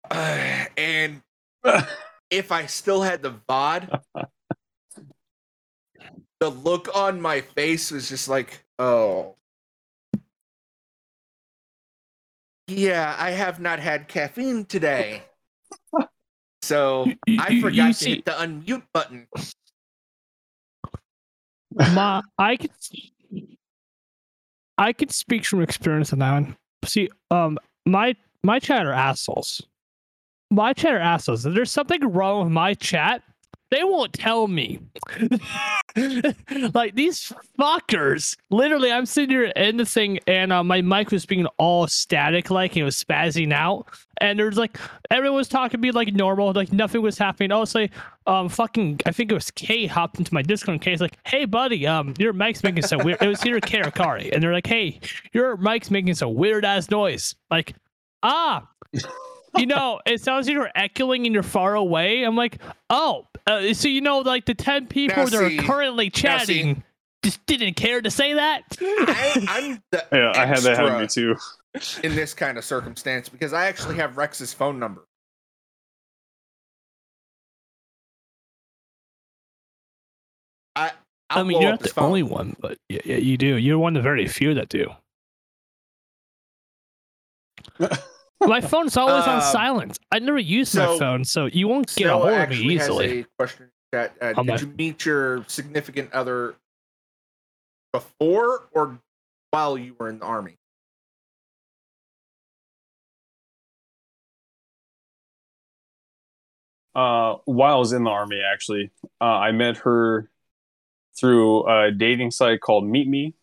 Uh, [sighs] and [laughs] if I still had the VOD, the look on my face was just like, oh. Yeah, I have not had caffeine today. [laughs] So I forgot you to see- hit the unmute button. My I could I could speak from experience on that one. See, um, my my chat are assholes. My chat are assholes. If there's something wrong with my chat, they won't tell me. [laughs] like these fuckers. Literally, I'm sitting here in the thing, and uh, my mic was being all static, like it was spazzing out. And there's like everyone was talking to me like normal, like nothing was happening. Also, um, fucking, I think it was Kay hopped into my Discord. And like, "Hey, buddy, um, your mic's making some weird." It was either Kay or Kari, and they're like, "Hey, your mic's making some weird ass noise." Like, ah, you know, it sounds like you're echoing and you're far away. I'm like, oh, uh, so you know, like the ten people Now that are see- currently now see- chatting just didn't care to say that. I, I'm the [laughs] Yeah, I had that happen to me extra too. in this kind of circumstance because I actually have Rex's phone number. I I'll I mean, you're not the phone. only one, but yeah, yeah, you do. You're one of the very few that do. [laughs] My phone's always on Um, silent. I never use my phone, so you won't get a Snow hold of me actually has easily. a question that uh, did my- you meet your significant other before or while you were in the army? Uh, while I was in the army, actually, uh, I met her through a dating site called Meet Me.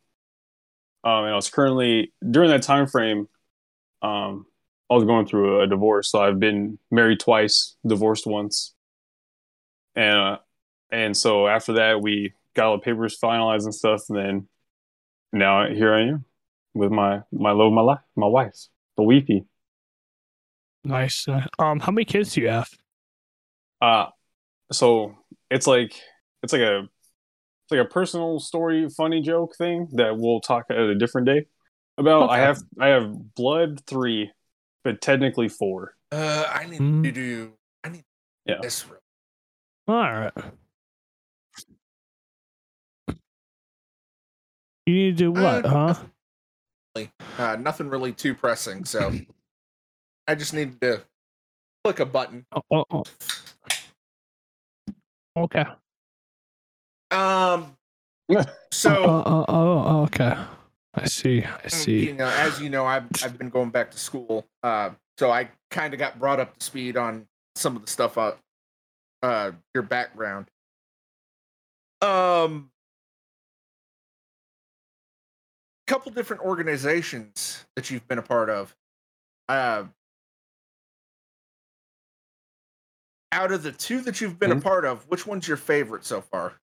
Um, and I was currently during that time frame. Um, I was going through a divorce, so I've been married twice, divorced once, and uh, and so after that, we got all the papers finalized and stuff, and then now here I am with my my love of my life, my wife, the weepy. Nice. Uh, Um, how many kids do you have? Uh so it's like it's like a it's like a personal story, funny joke thing that we'll talk at a different day about. I have I have blood three, but technically four. Uh, I need Hmm. to do. I need Yeah. this. real- All right. You need to do what, Uh, huh? Uh, nothing really too pressing, so I just need to click a button. Oh, oh, oh. Okay. Um. Oh, So oh, oh, okay. I see. I Mm, see. You know, as you know, I've I've been going back to school, uh, so I kind of got brought up to speed on some of the stuff uh, uh your background. Um, couple different organizations that you've been a part of. Uh, out of the two that you've been a Mhm. part of, which one's your favorite so far?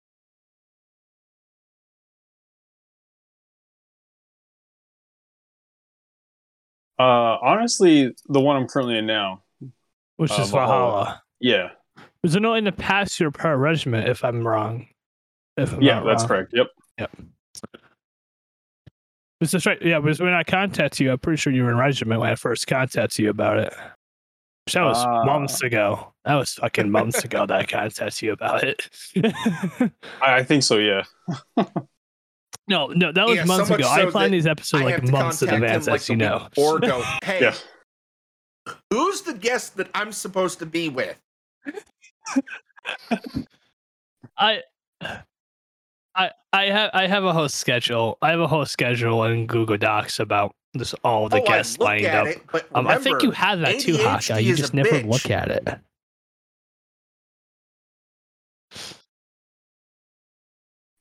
Uh honestly, the one I'm currently in now. Which uh, is Valhalla. Valhalla. Yeah. Was it no in the past you're part regiment, if I'm wrong? If I'm Yeah, that's wrong. correct. Yep. Yep. Was this right? Yeah, because when I contacted you, I'm pretty sure you were in regiment when I first contacted you about it. Which That was Uh, months ago. That was fucking months ago that I [laughs] contacted you about it. [laughs] I, I think so, yeah. [laughs] no, no, that was Yeah, months much ago. so I that plan these episodes like months in contact him, advance, like, as you know. Or go, [laughs] hey, Yeah. who's the guest that I'm supposed to be with? I I I have I have a host schedule. I have a host schedule in Google Docs about this all the oh, guests look lined up. it, but Um, I think you remember, have that too, ADHD Haka. You just never bitch. look at it.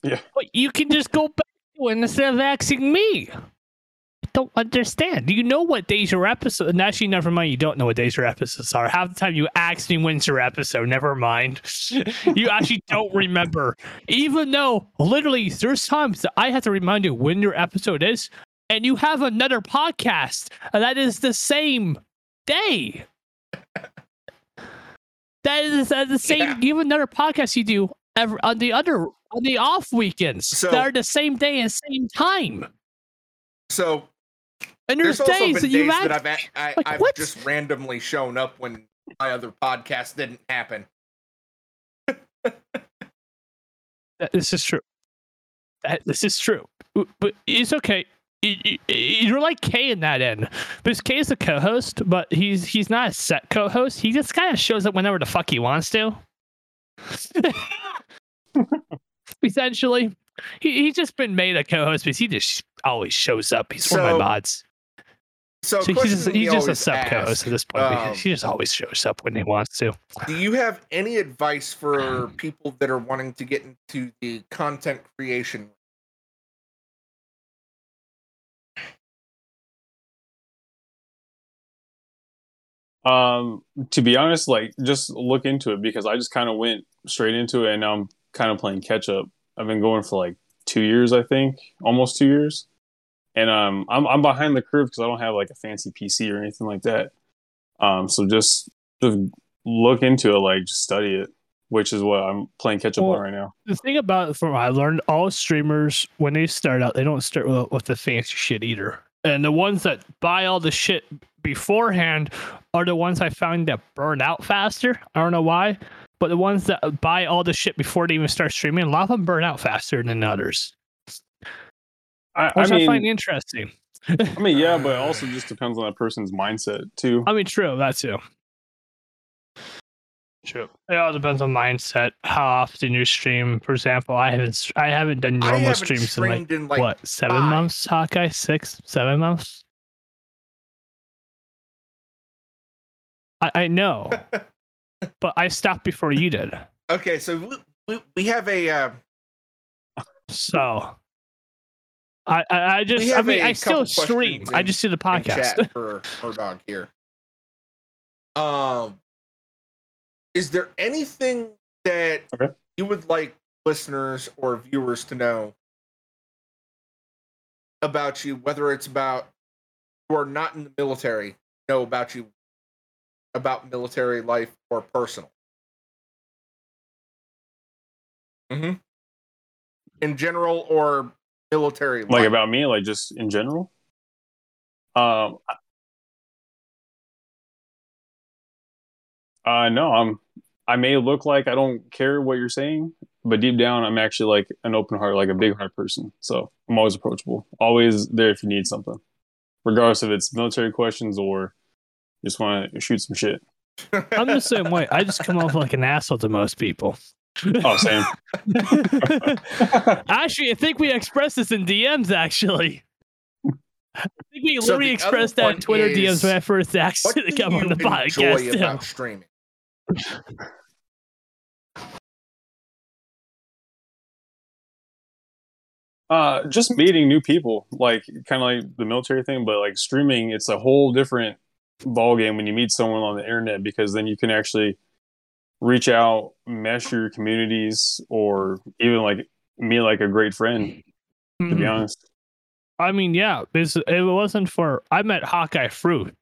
Yeah. But you can just go back it instead of asking me. I don't understand. Do you know what days your episode? And actually, never mind. You don't know what days your episodes are. Half the time you ask me when's your episode. Never mind. [laughs] you actually don't remember. Even though literally there's times that I have to remind you when your episode is. and you have another podcast that is the same day. that is uh, the same. Yeah. You have another podcast you do every, on the other on the off weekends So- that are the same day and same time. So And there's, there's days that days that I've a- I, like, I've just randomly shown up when my other podcast didn't happen. [laughs] This is true. That, this is true. But it's okay. You're like Kay in that end, because Kay is the co-host, but he's he's not a set co-host. He just kind of shows up whenever the fuck he wants to. [laughs] [laughs] Essentially, he, he's just been made a co-host because he just always shows up. He's one of my mods. So, So he's just, he's just a always sub co-host at this point. um, he just always shows up when he wants to. Do you have any advice for [sighs] people that are wanting to get into the content creation? Um, to be honest, like just look into it because I just kind of went straight into it and now I'm kind of playing catch up. I've been going for like two years, I think, almost two years, and um, I'm I'm behind the curve because I don't have like a fancy PC or anything like that. Um, so just just look into it, like just study it, which is what I'm playing catch up Well, on right now. The thing about from what I learned, all streamers when they start out, they don't start with, with the fancy shit either. And the ones that buy all the shit beforehand are the ones I found that burn out faster. I don't know why, but the ones that buy all the shit before they even start streaming, a lot of them burn out faster than others, I, I which I, mean, find interesting. I mean, yeah, but it [laughs] also just depends on that person's mindset too. I mean, true, that too. True. It all depends on mindset, how often you stream. For example, I haven't s- I haven't done normal haven't streams in like in like what seven five. months hawkeye six seven months [laughs] i, I know [laughs] but i stopped before you did Okay, so we, we, we have a uh, so i i, I just i mean I still stream questions i just do the podcast [laughs] chat for dog here. Um, is there anything that Okay. you would like listeners or viewers to know about you, whether it's about who are not in the military, know about you, about military life or personal? Mm-hmm. In general or military like about me, like just in general. Um, uh, no, I'm. I may look like I don't care what you're saying, but deep down, I'm actually like an open heart, like a big heart person. So I'm always approachable, always there if you need something, regardless if it's military questions or just want to shoot some shit. i'm the same way i just come off like an asshole to most people Oh, same. [laughs] actually i think we expressed this in dms actually I think we So literally the other expressed that in one Twitter DMs when I first asked what [laughs] to do come you on the enjoy podcast. too. about streaming? Uh, just meeting new people, like kind of like the military thing, but like streaming, it's a whole different ball game when you meet someone on the internet because then you can actually reach out, mesh your communities, or even like meet like a great friend. To be Mhm. honest, I mean, yeah, this it wasn't for I met Hawkeye through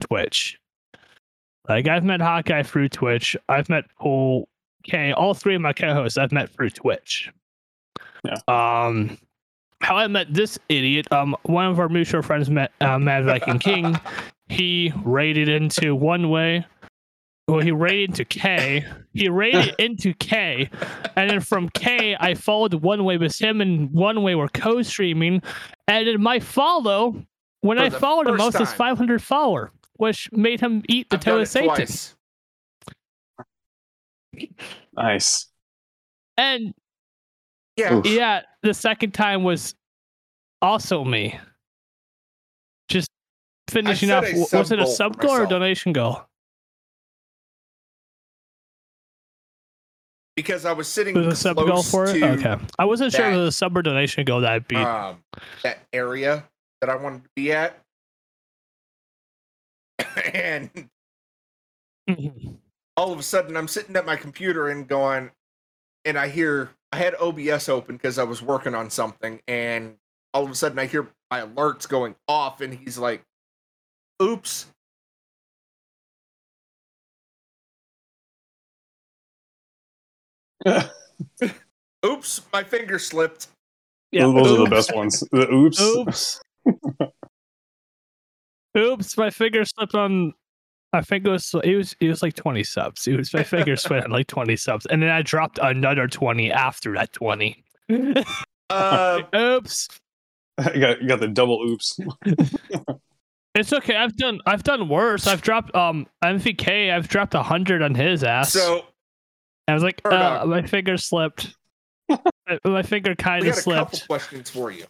Twitch. Like I've met Hawkeye through Twitch. I've met Paul K. All three of my co-hosts I've met through Twitch. Yeah. Um, how I met this idiot. Um, one of our mutual friends met uh, Mad Viking [laughs] King. He raided into one way. Well, he raided into K. He raided [laughs] into K, and then from K, I followed one way with him, and one way were co-streaming. And then my follow, when For I followed him, I was his 500 follower, which made him eat the I've toe of Satan. twice. nice. And Yeah, Oof. yeah, the second time was also me. Just finishing set off. a w- sub Was it a sub goal or myself. donation goal? because I was sitting Was it a sub goal close for it? to Okay. I wasn't sure if it was a sub or donation goal that I beat. um, that area that I wanted to be at, [laughs] and all of a sudden I'm sitting at my computer and going, and I hear I had OBS open because I was working on something, and all of a sudden I hear my alerts going off, and he's like, "Oops." [laughs] Oops, my finger slipped. Yeah. Those are the best ones. The oops. Oops. [laughs] Oops, my finger slipped on. I think it was it was it was like twenty subs. It was my finger [laughs] slipped on like twenty subs, and then I dropped another twenty after that twenty. [laughs] [laughs] Uh, Oops. you got you got the double oops. It's okay. I've done I've done worse. I've dropped um MVK. I've dropped a hundred on his ass. so I was like, uh, my finger slipped. my, my finger kind we of got a couple slipped. questions for you.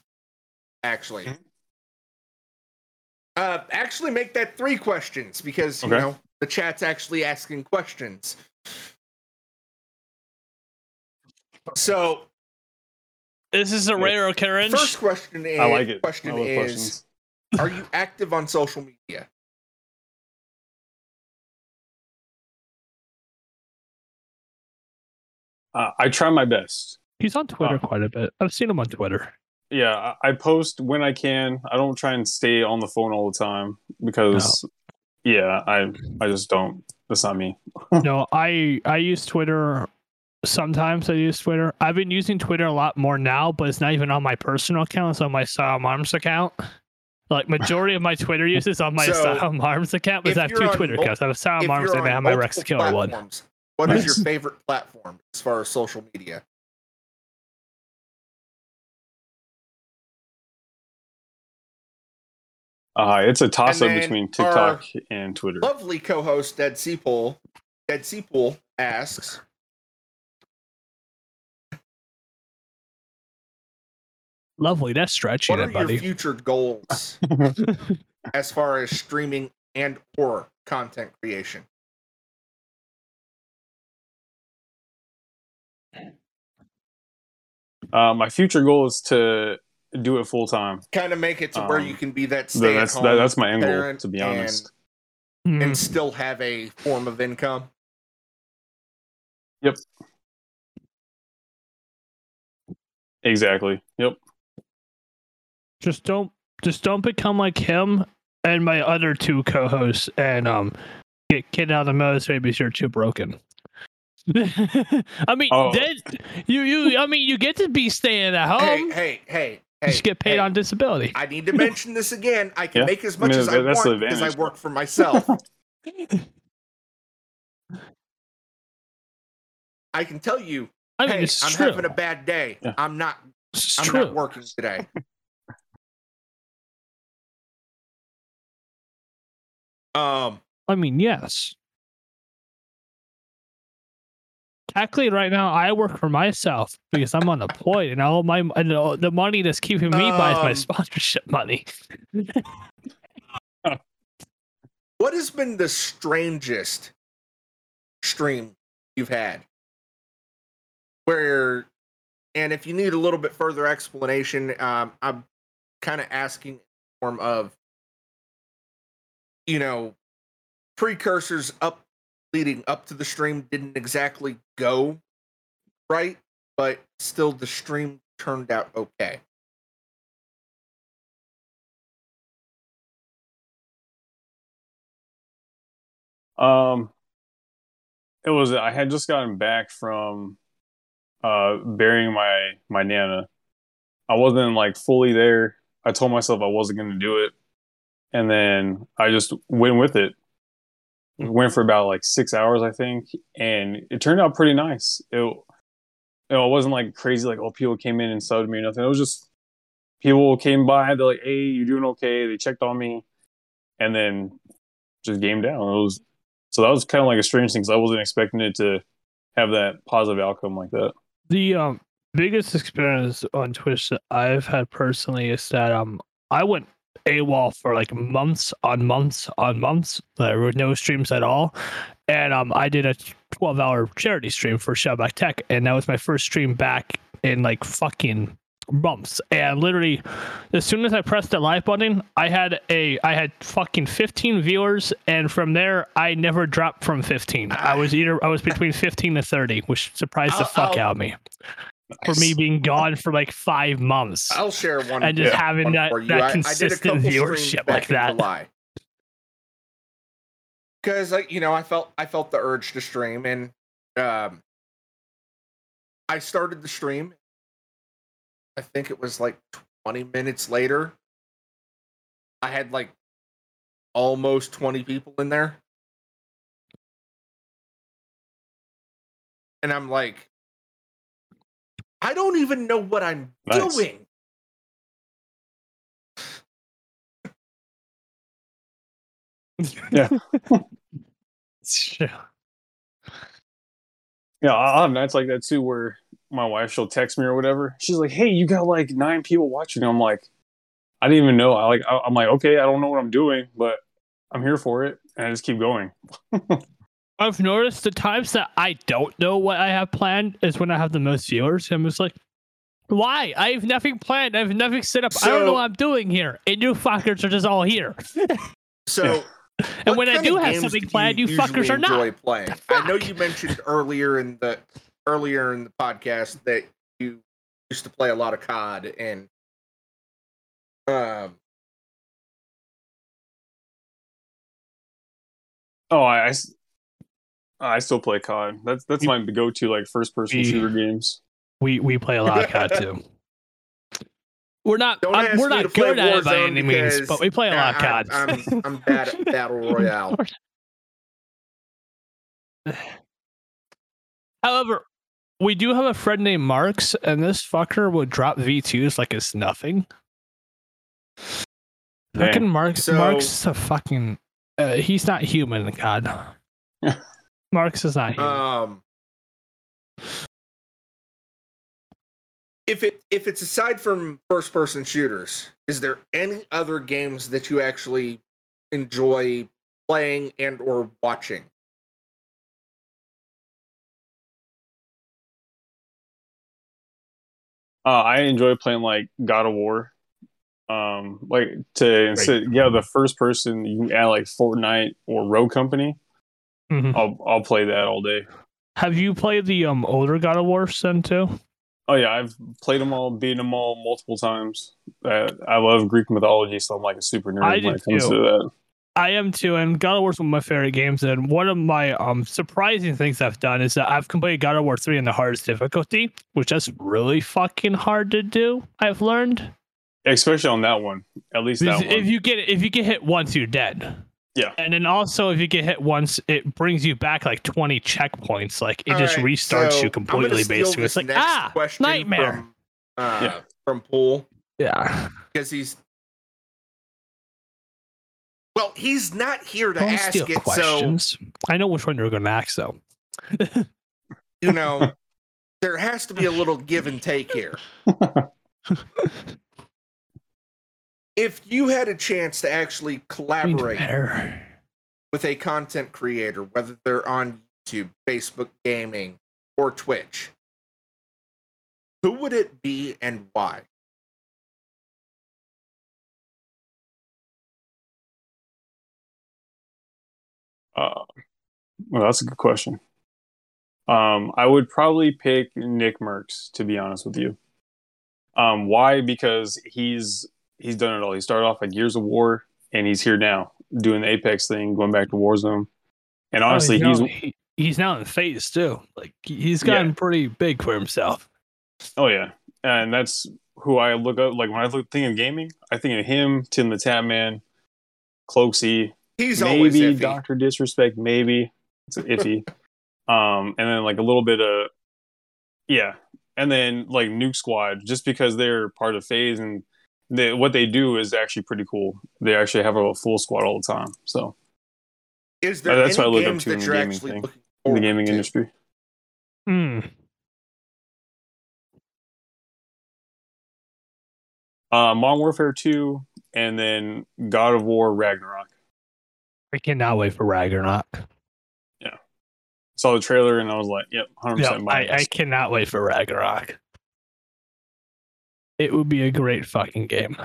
Actually, Mhm. Uh, actually, make that three questions because you Okay. know the chat's actually asking questions. So This is a rare occurrence. First question is I like it. question I is questions. are you active on social media? Uh, I try my best. He's on Twitter Oh. quite a bit. I've seen him on Twitter. Yeah, I I post when I can. I don't try and stay on the phone all the time because, yeah, I I just don't. That's not me. [laughs] no, I I use Twitter. Sometimes I use Twitter. I've been using Twitter a lot more now, but it's not even on my personal account. It's on my Asylum Arms account. Like majority of my Twitter use is on my So, Asylum Arms account because if I have you're two on Twitter mul- accounts. I have a If Asylum Arms and I have my Rex multiple Killer one. What is your [laughs] favorite platform as far as social media? Uh, it's a toss up between TikTok and Twitter. Lovely co-host Deadseapool, Dead Seapool asks, Lovely, that's stretchy, "What are that buddy. your future goals [laughs] as far as streaming and or content creation?" Uh, my future goal is to do it full time. Kind of make it to where Um, you can be that That's stay-at-home that, that's my end goal, parent to be and- honest. Hmm. and still have a form of income. Yep. Exactly. Yep. just don't just don't become like him and my other two co-hosts and um get get out of the military because you're too broken. [laughs] I mean, Oh. then you you I mean you get to be staying at home. hey, hey, hey, you hey! just get paid hey, on disability. I need to mention this again. I can Yeah. make as I much mean, as I that- that's the want because I work for myself. [laughs] I can tell you, I mean, hey, it's I'm true. having a bad day. Yeah. I'm not. it's I'm true. not working today. [laughs] um. I mean, yes. Technically, right now I work for myself because I'm unemployed, and all my and all the money that's keeping me by is my Um, sponsorship money. [laughs] What has been the strangest stream you've had? Where, and if you need a little bit further explanation, um, I'm kind of asking in the form of, you know, precursors up leading up to the stream didn't exactly go right, but still the stream turned out okay. Um, it was I had just gotten back from uh burying my my nana. I wasn't like fully there. I told myself I wasn't going to do it, and then I just went with it. Went for about like six hours, I think, and it turned out pretty nice. It, you know, it wasn't like crazy, like oh, people came in and subbed me or nothing. It was just people came by, they're like, "Hey, you doing okay?" They checked on me, and then just game down. It was so that was kind of like a strange thing because I wasn't expecting it to have that positive outcome like that. The um biggest experience on Twitch that I've had personally is that um I went AWOL for like months on months on months. There were no streams at all. And um I did a 12 hour charity stream for Shellback Tech and that was my first stream back in like fucking months. And literally as soon as I pressed the live button, I had a I had fucking 15 viewers and from there I never dropped from 15. I was either I was between 15 to 30, which surprised the I'll- fuck I'll- out of me. For me being gone for like five months I'll share one and just Yeah. having that, that I- I consistent couple viewership like that. July. Because like you know, I felt I felt the urge to stream, and um, I started the stream. I think it was like twenty minutes later. I had like almost twenty people in there, and I'm like, I don't even know what I'm Nice. doing. Yeah. Sure. [laughs] Yeah, I'll have nights like that too where my wife she'll text me or whatever. She's like, "Hey, you got like nine people watching." I'm like, I didn't even know. I like I'm like, okay, I don't know what I'm doing, but I'm here for it, and I just keep going. [laughs] I've noticed the times that I don't know what I have planned is when I have the most viewers. I'm just like, why? I have nothing planned. I have nothing set up. I don't know what I'm doing here. And you fuckers are just all here. [laughs] So, [laughs] And when I do have something do planned, you, usually fuckers are not. playing. I know you mentioned earlier in the earlier in the podcast that you used to play a lot of COD and um Oh, I, I s- I still play COD. That's that's my go-to like first-person We- shooter games. We we play a lot of COD too. [laughs] We're not Don't I'm- we're not good at it by any means, but we play a lot of I- COD. I'm, I'm bad at battle [laughs] royale. [sighs] However, we do have a friend named Marks, and this fucker would drop V2s like it's nothing. Dang. Fucking Marks. So- Marks is a fucking. Uh, he's not human, God. [laughs] Marks is not human. Um if it if it's aside from first person shooters, is there any other games that you actually enjoy playing and or watching? Uh, I enjoy playing like God of War. Um, like to instead, yeah, the first person you can add like Fortnite or Rogue Company. Mhm. I'll I'll play that all day. Have you played the um older God of War then too? Oh yeah, I've played them all, beaten them all multiple times. Uh, I love Greek mythology, so I'm like a super nerd I when it comes too. to that. I am too, and God of War is one of my favorite games. And one of my um surprising things I've done is that I've completed God of War three in the hardest difficulty, which is really fucking hard to do. I've learned. Especially on that one, at least that Because one. if you get if you get hit once, you're dead. Yeah. And then also, if you get hit once, it brings you back like 20 checkpoints. Like it All just right, restarts so you completely. Basically, it's like ah, question nightmare. from uh, Yeah. from Pool yeah. because he's well, he's not here to Don't ask steal it, questions. I know which one you're going to ask though. you know [laughs] there has to be a little give and take here. [laughs] if you had a chance to actually collaborate with a content creator, whether they're on YouTube, Facebook Gaming, or Twitch, who would it be and why? Uh, well, that's a good question. Um, I would probably pick NICKMERCS to be honest with you. Um, why? Because he's he's done it all. He started off at Gears of War, and he's here now doing the Apex thing, going back to Warzone. And honestly, oh, he's now, he, he's now in FaZe too. Like he's Yeah. gotten pretty big for himself. oh yeah, and that's who I look up. Like when I look think of gaming, I think of him, Tim the Tap Man, Cloakzy, He's always maybe. Doctor Disrespect, maybe it's iffy. [laughs] um, and then like a little bit of yeah, and then like Nuke Squad, just because they're part of FaZe and they, what they do is actually pretty cool. They actually have a full squad all the time. So Is there that's any what I look up to in that the you're gaming actually thing, in the gaming to? industry, Hmm. uh, Modern Warfare Two, and then God of War Ragnarok. I cannot wait for Ragnarok. Yeah. Saw the trailer and I was like, "Yep, hundred Yeah, percent." I, I cannot wait for Ragnarok. It would be a great fucking game.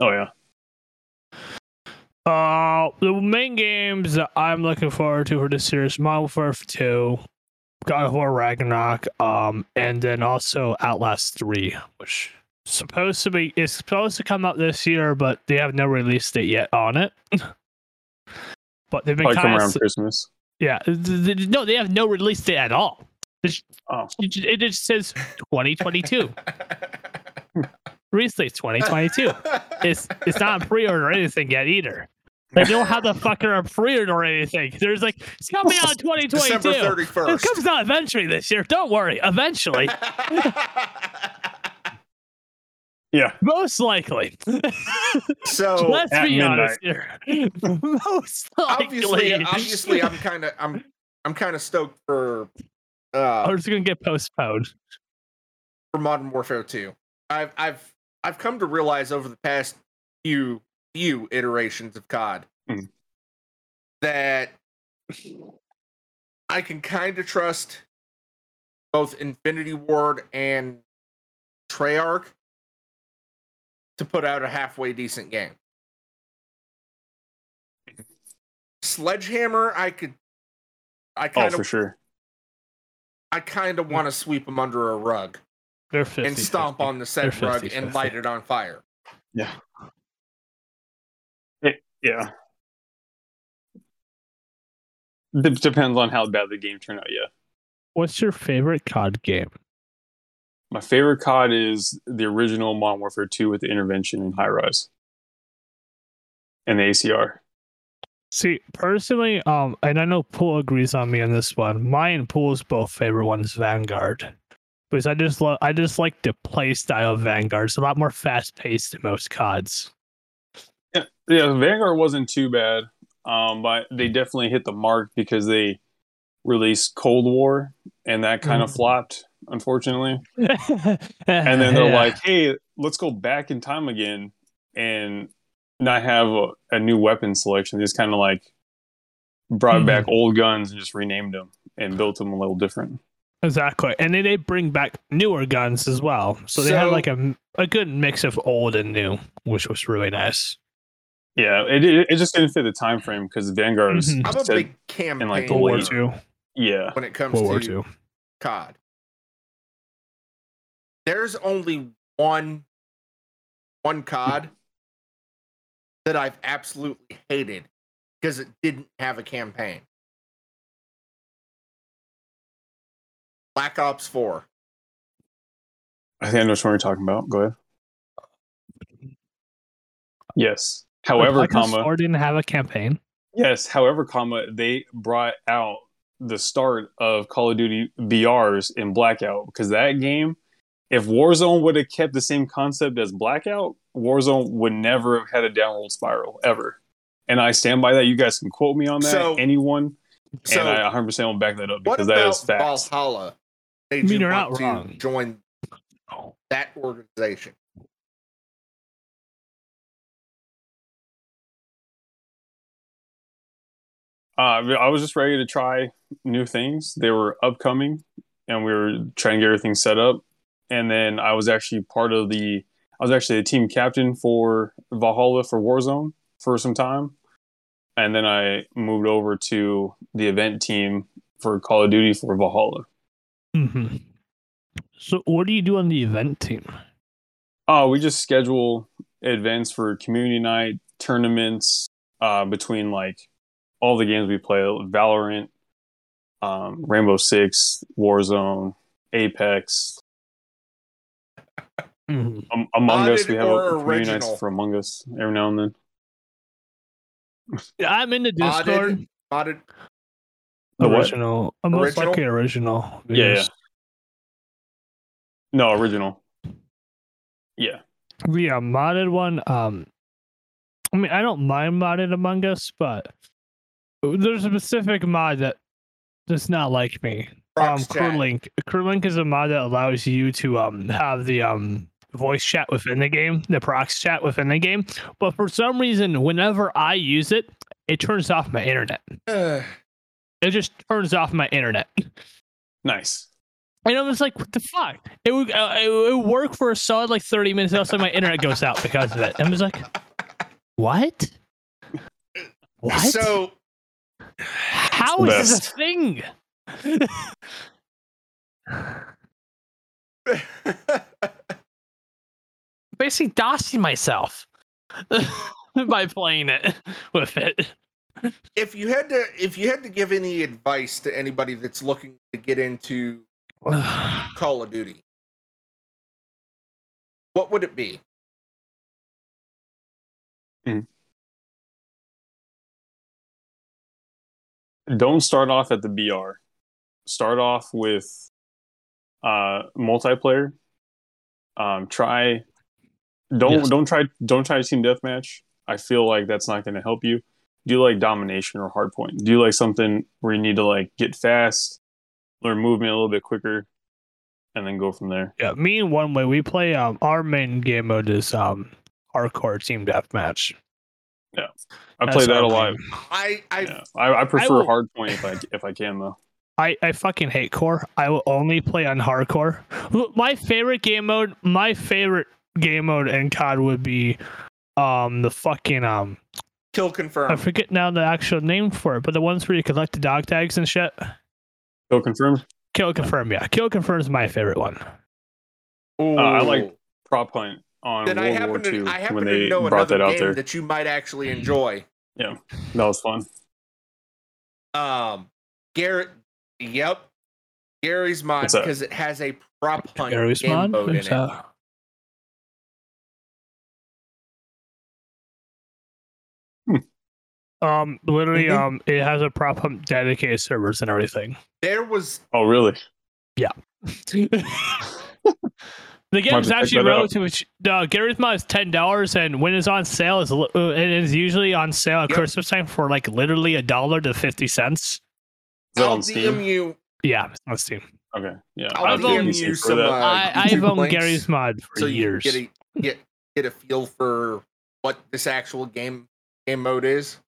Oh yeah, Uh, the main games that I'm looking forward to for this series, Modern Warfare 2, God of War Ragnarok, um, and then also Outlast Three, which supposed to be is supposed to come out this year, but they have no release date yet on it. [laughs] but they've been Probably come kind around of Christmas. yeah. th- th- No, they have no release date at all. Oh, It it just says 2022. [laughs] Release 2022. It's it's not pre-order or anything yet either. They don't have the fucker pre-order or anything. There's like it's coming out in December 2022. It comes out eventually this year. Don't worry. Eventually, [laughs] yeah. most likely. so [laughs] Let's be honest here. [laughs] most obviously, likely. obviously, I'm kind of, I'm, I'm kind of stoked for, uh, Or it's gonna get postponed. for Modern Warfare 2. I've, I've, I've come to realize over the past few, few iterations of COD Mhm. that I can kind of trust both Infinity Ward and Treyarch to put out a halfway decent game. Sledgehammer, I could, I Oh, kind for of, sure. I kind of want to sweep them under a rug They're 50 and stomp on the said They're rug 50, and light it on fire. Yeah. It, yeah. It depends on how bad the game turned out. Yeah. What's your favorite COD game? My favorite COD is the original Modern Warfare 2 with the intervention and high rise. And the ACR. See, personally, um, and I know Pool agrees on me on this one. My and Pool's both favorite one is Vanguard, because I just love, I just like the play style of Vanguard. It's a lot more fast paced than most CODs. Yeah, yeah, Vanguard wasn't too bad. Um, but they definitely hit the mark because they released Cold War and that kind of Mhm. flopped, unfortunately. [laughs] and then they're like, "Hey, let's go back in time again and not have a, a new weapon selection." They just kind of like brought Mhm. back old guns and just renamed them and built them a little different. Exactly, and then they bring back newer guns as well. So they had like a a good mix of old and new, which was really nice. Yeah, it it, it just didn't fit the time frame because Vanguard was Mhm. I'm a big campaign like, World War Wait. Two, yeah when it comes World War to Two. COD. There's only one one COD that I've absolutely hated because it didn't have a campaign. Black Ops 4. I think I know which one you're talking about. Go ahead. Yes. However, Black Ops comma 4 didn't have a campaign. yes. However, comma they brought out the start of Call of Duty BRs in Blackout because that game, if Warzone would have kept the same concept as Blackout, Warzone would never have had a downward spiral ever. And I stand by that. You guys can quote me on that. So- Anyone, So, and I 100 percent will back that up because that is about is facts. Valhalla? Made I mean, you you're want not to wrong. join that organization? Uh, I was just ready to try new things. They were upcoming, and we were trying to get everything set up. And then I was actually part of the. I was actually the team captain for Valhalla for Warzone for some time, and then I moved over to the event team for Call of Duty for Valhalla. Hmm So, what do you do on the event team? Oh, we just schedule events for community night tournaments uh, between like all the games we play: Valorant, um, Rainbow Six, Warzone, Apex. Mhm. Um, Among Us, we have a community nights for Among Us every now and then. Yeah, I'm in the Discord. Modded, modded. The original. Uh, Most Original? likely original. Yeah, yeah. No, original. Yeah, Yeah, modded one. Um, I mean, I don't mind modded Among Us, but there's a specific mod that does not like me. Um, Crewlink. Crewlink is a mod that allows you to um have the um voice chat within the game, the prox chat within the game. But for some reason, whenever I use it, it turns off my internet. [sighs] Uh, It just turns off my internet. nice. And I was like, what the fuck? It would, uh, it would work for a solid like 30 minutes. And also, my internet goes out because of it. And I was like, what? What? So how is the this a thing? [laughs] Basically, dosing myself [laughs] by playing it with it. If you had to if you had to give any advice to anybody that's looking to get into [sighs] Call of Duty, what would it be? Don't start off at the BR. Start off with uh multiplayer. Um try don't Yes. don't try don't try team deathmatch. I feel like that's not gonna help you. Do you like domination or hardpoint. Do you like something where you need to like get fast, learn movement a little bit quicker, and then go from there. Yeah, me and one way we play. Um, our main game mode is um hardcore team deathmatch. Yeah, I That's play that a lot. [laughs] I I Yeah. I, I prefer will- hardpoint if I if I can though. I, I fucking hate core. I will only play on hardcore. My favorite game mode, my favorite game mode in COD would be um the fucking um kill confirm. I forget now the actual name for it, but the ones where you collect the dog tags and shit. Kill confirmed. Kill confirm, yeah. Kill confirm is my favorite one. Ooh. I like Prop hunt on Then I World happen War to I happen when to they know brought another that out game there. that you might actually enjoy. Yeah, that was fun. Um, Garrett. Yep, Garry's mod because it has a prop hunt Garry's game mod? mode in Who's it. Um, literally, Mhm. um, it has a prop hunt dedicated servers and everything. There was Oh really? Yeah. [laughs] The game's check actually that relatively. ch- Uh, Garry's mod is ten dollars, and when it's on sale, is li- uh, it is usually on sale at Yep. Christmas time for like literally a dollar to fifty cents. Is I'll on Steam? DM you. Yeah, it's on Steam. Okay, yeah. I'll I've have DM you some, uh, I, I've owned links Garry's mod for so years. you get a get get a feel for what this actual game game mode is.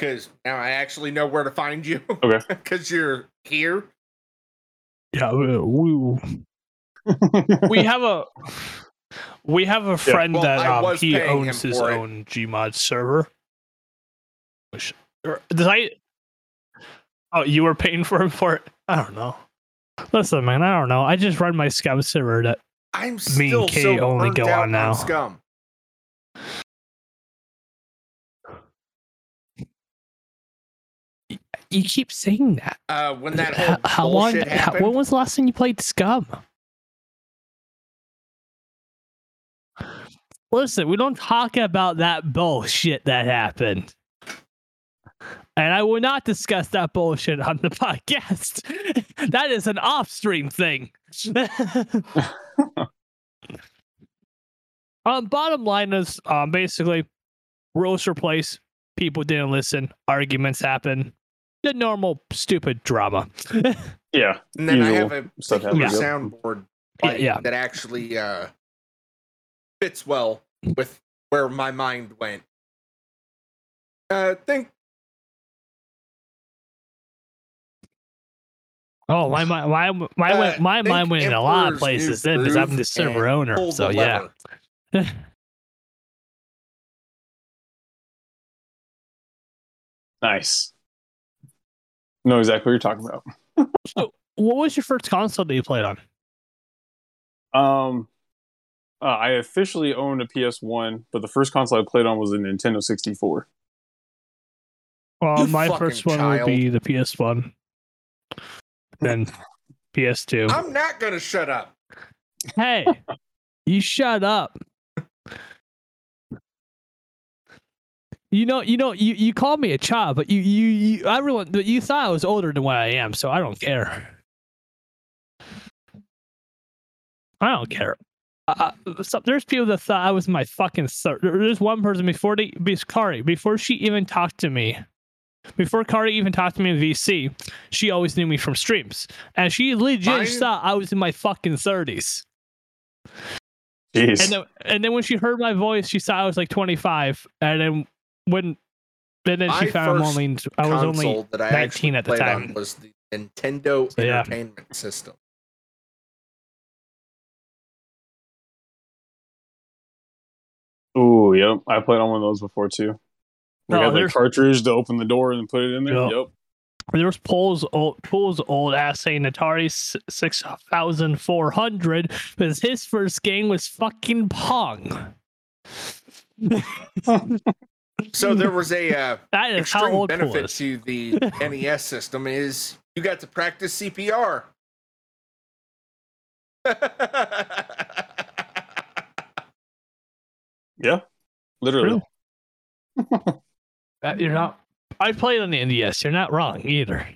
Because now I actually know where to find you. Okay. [laughs] Because you're here. yeah, we, we, we [laughs] have a we have a friend Well, that um, he owns his for it. own Gmod server. Which, Did I? Oh, you were paying for him for it? I don't know. Listen, man, I don't know. I just run my scum server that I'm Me still and Kay so only go out on now. Scum. You keep saying that. Uh, when that How, whole how long? bullshit How, when was the last time you played Scum? Listen, we don't talk about that bullshit that happened. And I will not discuss that bullshit on the [laughs] podcast. that is an off stream thing. [laughs] um, bottom line is um, basically rules were placed, people didn't listen, arguments happen, the normal stupid drama. [laughs] yeah. and then I have a stuff particular happens, soundboard Yeah, bite yeah. that actually uh, fits well with where my mind went. Uh, think Oh, my my my my, Uh, my mind went in a lot of places then because I'm the server owner. So the yeah. [laughs] Nice. Know exactly what you're talking about. so, What was your first console that you played on? Um, uh, I officially owned a PS1, but the first console I played on was a Nintendo 64. Well, You my first one would be the PS1, then PS2. I'm not gonna shut up. hey, you shut up. You know, you know, you, you called me a child, but you, you, you, everyone, but you thought I was older than what I am, so I don't care. I don't care. Uh, so, there's people that thought I was my fucking. Thir- there's one person before they, Kari, before she even talked to me, before Kari even talked to me in VC, she always knew me from streams, and she legit thought I was in my fucking thirties. Jeez. And then, and then when she heard my voice, she saw I was like 25. And then when, and then she My found I'm first only, I was only, console that I 19 at the time. on was the Nintendo So, yeah. Entertainment System. Ooh, yep. I played on one of those before too. We Oh, had the cartridge to open the door and put it in there. Yep. Yep. There's Paul's old, Paul's old ass saying Atari six thousand four hundred because his first game was fucking Pong. [laughs] [laughs] so there was a uh, [laughs] that is how old benefit to the [laughs] NES system is you got to practice CPR. [laughs] yeah, literally. you're not. I played on the NES. You're not wrong either.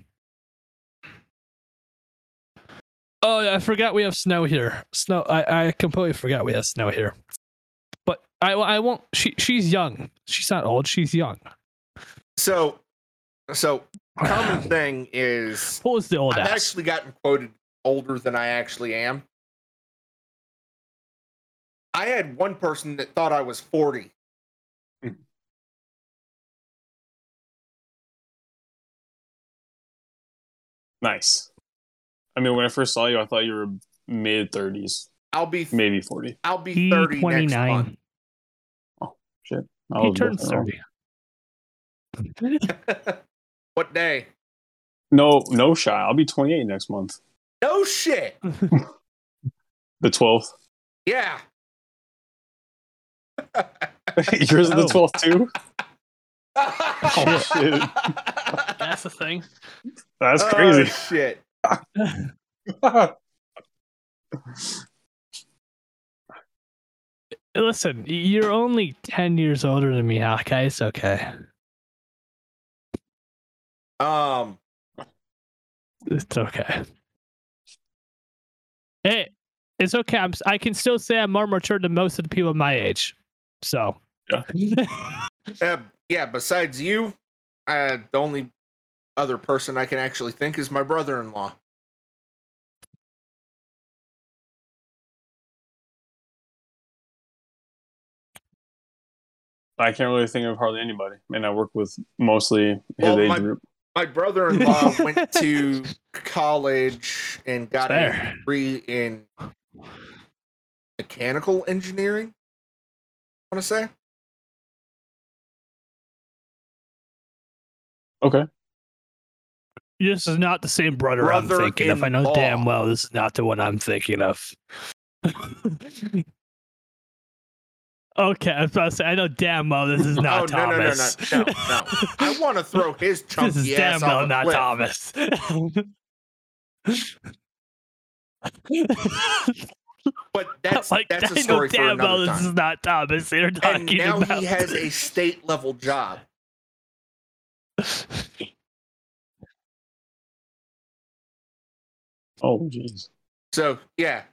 Oh, yeah, I forgot we have snow here. Snow. I, I completely forgot we have snow here. But I I won't. She she's young. She's not old. She's young. So, so common [sighs] thing is what was the old? I've ass? actually gotten quoted older than I actually am. I had one person that thought I was 40. Nice. I mean, when I first saw you, I thought you were mid 30s. I'll be maybe 40. I'll be 30 29. next month. Oh, shit. I he turns 30. [laughs] what day? No, no shy. I'll be 28 next month. No shit. [laughs] the 12th. Yeah. [laughs] Yours is the 12th too? oh shit. That's the thing. That's oh, crazy. Oh, shit. Listen, you're only 10 years older than me, okay? It's okay. Um it's okay. Hey, it's okay. I'm, I can still say I'm more mature than most of the people my age. So, yeah. [laughs] uh, yeah, besides you, uh, the only other person I can actually think is my brother in law. I can't really think of hardly anybody. And I work with mostly his well, age my, group. My brother in law [laughs] went to college and got a degree in mechanical engineering. I want to say. Okay. This is not the same brother, brother I'm thinking of. I know law. damn well this is not the one I'm thinking of. [laughs] okay, I was about to say I know damn well this is [laughs] oh, not oh, Thomas. No, no, no, no, no, no. I want to throw [laughs] his chunky this is damn well not cliff. Thomas. but that's like, that's a story for another well time. This is not Thomas. They're talking and now about. he has a state level job. Oh, jeez. So, yeah.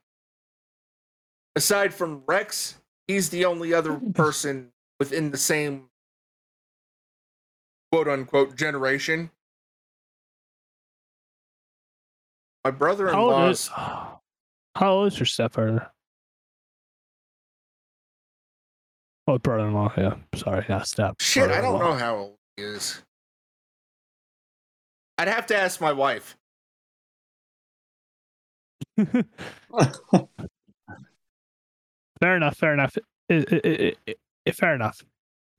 Aside from Rex, he's the only other person within the same quote unquote generation. My brother in law's. How old is your stepfather? Oh, brother in law. Yeah. Sorry. Yeah, step. Shit, I don't know how old he is. I'd have to ask my wife. [laughs] fair enough. Fair enough. It, it, it, fair enough.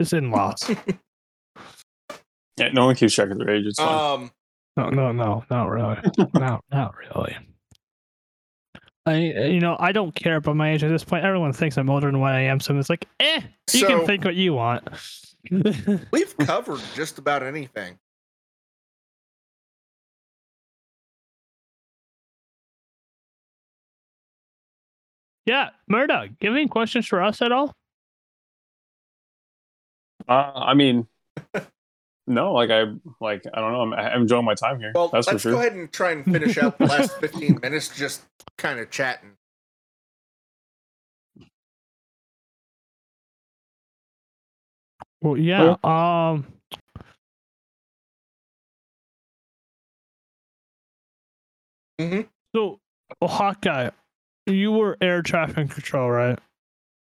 It's in laws. [laughs] yeah, no one keeps track of their age. It's fine. Um, no, no, no, not really. [laughs] no, not really. I, you know, I don't care about my age at this point. Everyone thinks I'm older than what I am, so it's like, eh, you so, can think what you want. [laughs] we've covered just about anything. Yeah, Murdawg, you have any questions for us at all? Uh, I mean, [laughs] no, like I like I don't know. I'm, I'm enjoying my time here. Well, That's let's sure. go ahead and try and finish out the last [laughs] 15 minutes, just kind of chatting. Well, yeah. Um. Mm-hmm. So, well, Hawkeye, you were air traffic control, right?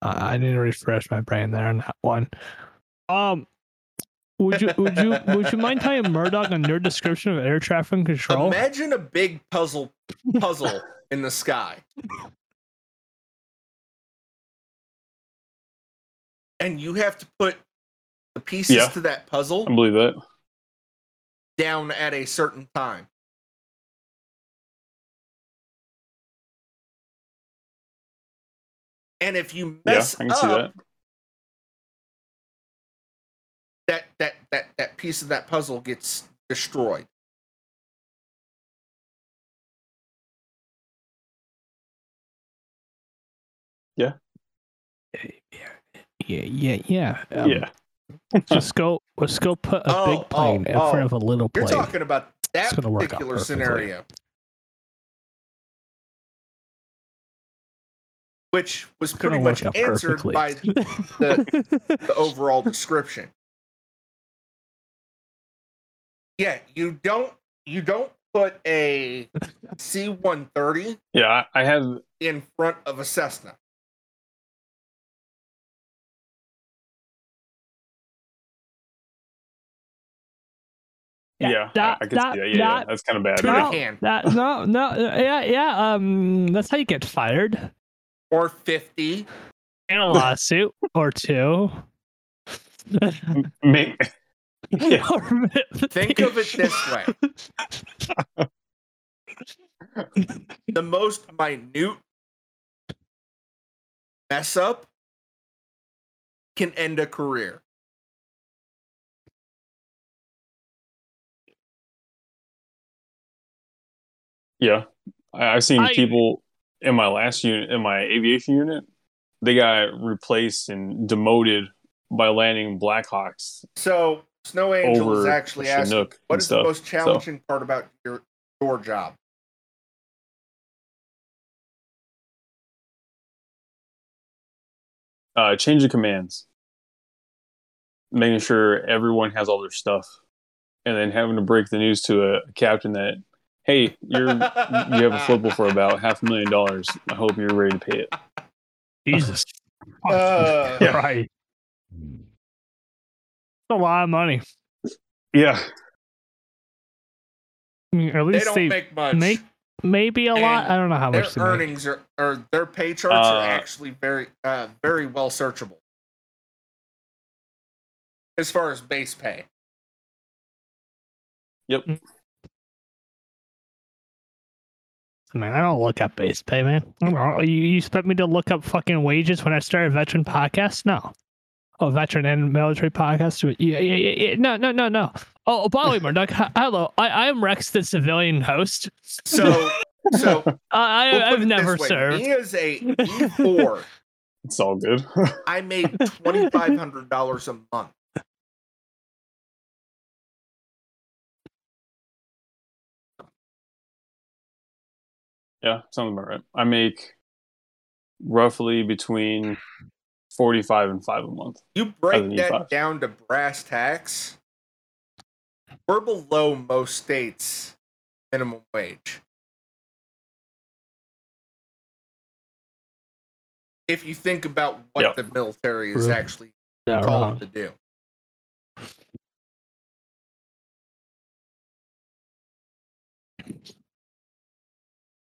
Uh, I need to refresh my brain there on that one. Um, would you would you [laughs] would you mind telling Murdawg on your description of air traffic control? Imagine a big puzzle puzzle in the sky. And you have to put the pieces yeah, to that puzzle. I believe that. down at a certain time. And if you Yeah, mess I can see up that. that that that that piece of that puzzle gets destroyed. Yeah, yeah, yeah. Um, yeah. Let's go. Let's go put a [laughs] Oh, big plane oh, in oh. front of a little plane. You're talking about that It's gonna work out particular perfectly. scenario. Which was pretty much answered perfectly. by [laughs] the overall description. Yeah, you don't you don't put a C one thirty Yeah, I, I have in front of a Cessna. Yeah, yeah, that- I, I can that- see that. Yeah, yeah, that's kind of bad. Two to No. that no, no, yeah, yeah. Um, that's how you get fired or fifty. in a lawsuit or two. [laughs] Make, yeah, [laughs] Think of it this way: [laughs] the most minute mess up can end a career. yeah. I, I've seen I- people in my last unit, in my aviation unit, they got replaced and demoted by landing Blackhawks So Snow Angel is actually asking, what is is the most challenging part about your your job? uh, change of commands, making sure everyone has all their stuff, and then having to break the news to a captain that, hey, you're you have a [laughs] FLIPL for about half a million dollars. I hope you're ready to pay it. Jesus. [laughs] Uh, Yeah. [laughs] Right. a lot of money. Yeah, I mean, at they least don't they, make much. make maybe a lot. I don't know how their much they make. earnings are or their pay charts Uh, are actually very uh, very well searchable as far as base pay. Man, I don't look up base pay, man. I don't know. You, you expect me to look up fucking wages when I start a veteran podcast? No. Oh, veteran and military podcast? Yeah, yeah, yeah, yeah. No, no, no, no. Oh, by the way, Murdawg, hi- hello. I, I am Rex, the civilian host. So so [laughs] I, we'll I've never this way. served. Me as a E four, [laughs] it's all good. I made twenty five hundred dollars a month. Yeah, sounds about right. I make roughly between forty-five and five a month. You break that E5. down to brass tacks. We're below most states' minimum wage. If you think about what Yep. the military is True. actually Yeah, called wrong. to do.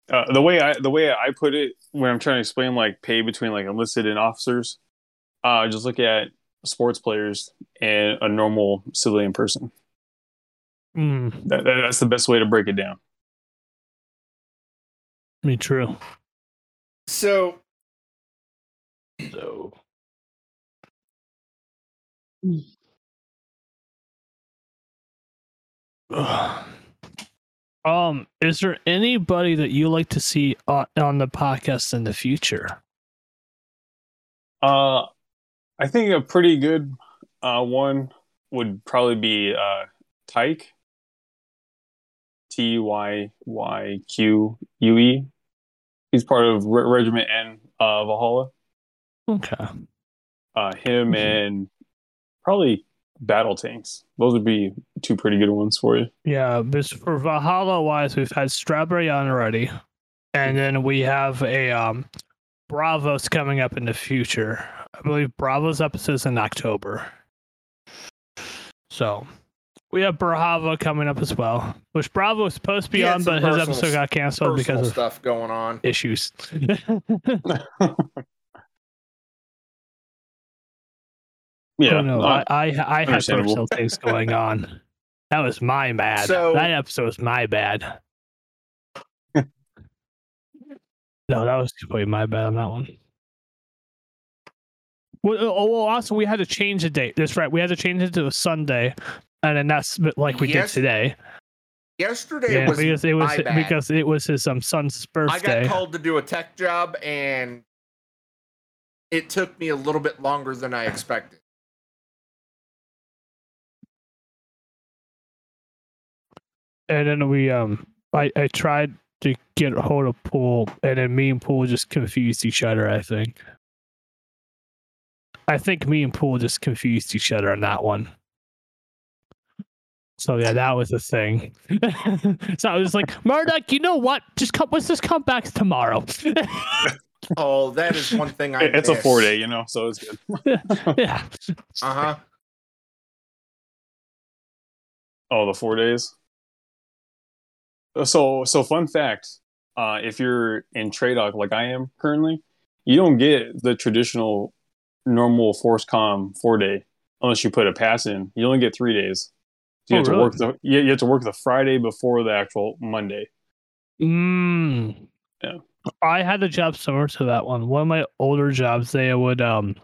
Uh, the way I the way I put it when I'm trying to explain like pay between like enlisted and officers, uh, just look at sports players and a normal civilian person. Mm, That, that, that's the best way to break it down. me true. So So. Um, is there anybody that you like to see on, on the podcast in the future? Uh, I think a pretty good uh, one would probably be uh, Tyke. T Y Y Q U E. He's part of Re- Regiment N uh, Valhalla. Okay. Uh, him Mhm. and probably Battle Tanks. Those would be two pretty good ones for you. Yeah, this for Valhalla wise, we've had Strawberry on already, and then we have a um Bravos coming up in the future. I believe Bravos episodes in October. So we have Bravo coming up as well, which Bravo was supposed to be on, some but his episode got canceled because of stuff going on. issues. [laughs] [laughs] Yeah, no, uh, I I, I had personal things going on. That was my bad. So- that episode was my bad. no, that was completely my bad on that one. Well, oh, well, also we had to change the date. That's right. We had to change it to a Sunday, and then that's like we Yes, did today. Yesterday Yeah, was because it was because it was his um, son's birthday. I got called to do a tech job and it took me a little bit longer than I expected. And then we um I, I tried to get hold of Pool and then me and Pool just confused each other, I think. I think me and Pool just confused each other on that one. So yeah, that was the thing. [laughs] so I was like, Murdawg, you know what? Just come let's just come back tomorrow. [laughs] Oh, that is one thing I it's a four day, you know, so it's good. [laughs] yeah. Uh-huh. Oh, the four days. So, so fun fact: uh, if you're in Tradoc like I am currently, you don't get the traditional normal FORSCOM four day unless you put a pass in. You only get three days. So you Oh, have to really? work the you, you have to work the Friday before the actual Monday. Mm. Yeah. I had a job similar to that one. One of my older jobs, they would um,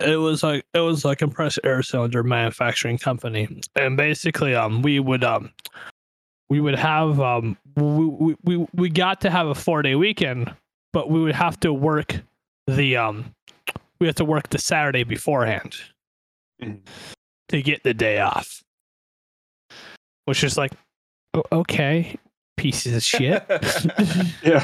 it was like it was like compressed air cylinder manufacturing company, and basically um, we would um, we would have um, we we we, got to have a four day weekend, but we would have to work the um, we have to work the Saturday beforehand Mhm. to get the day off, which is like, okay, pieces of shit. [laughs] Yeah,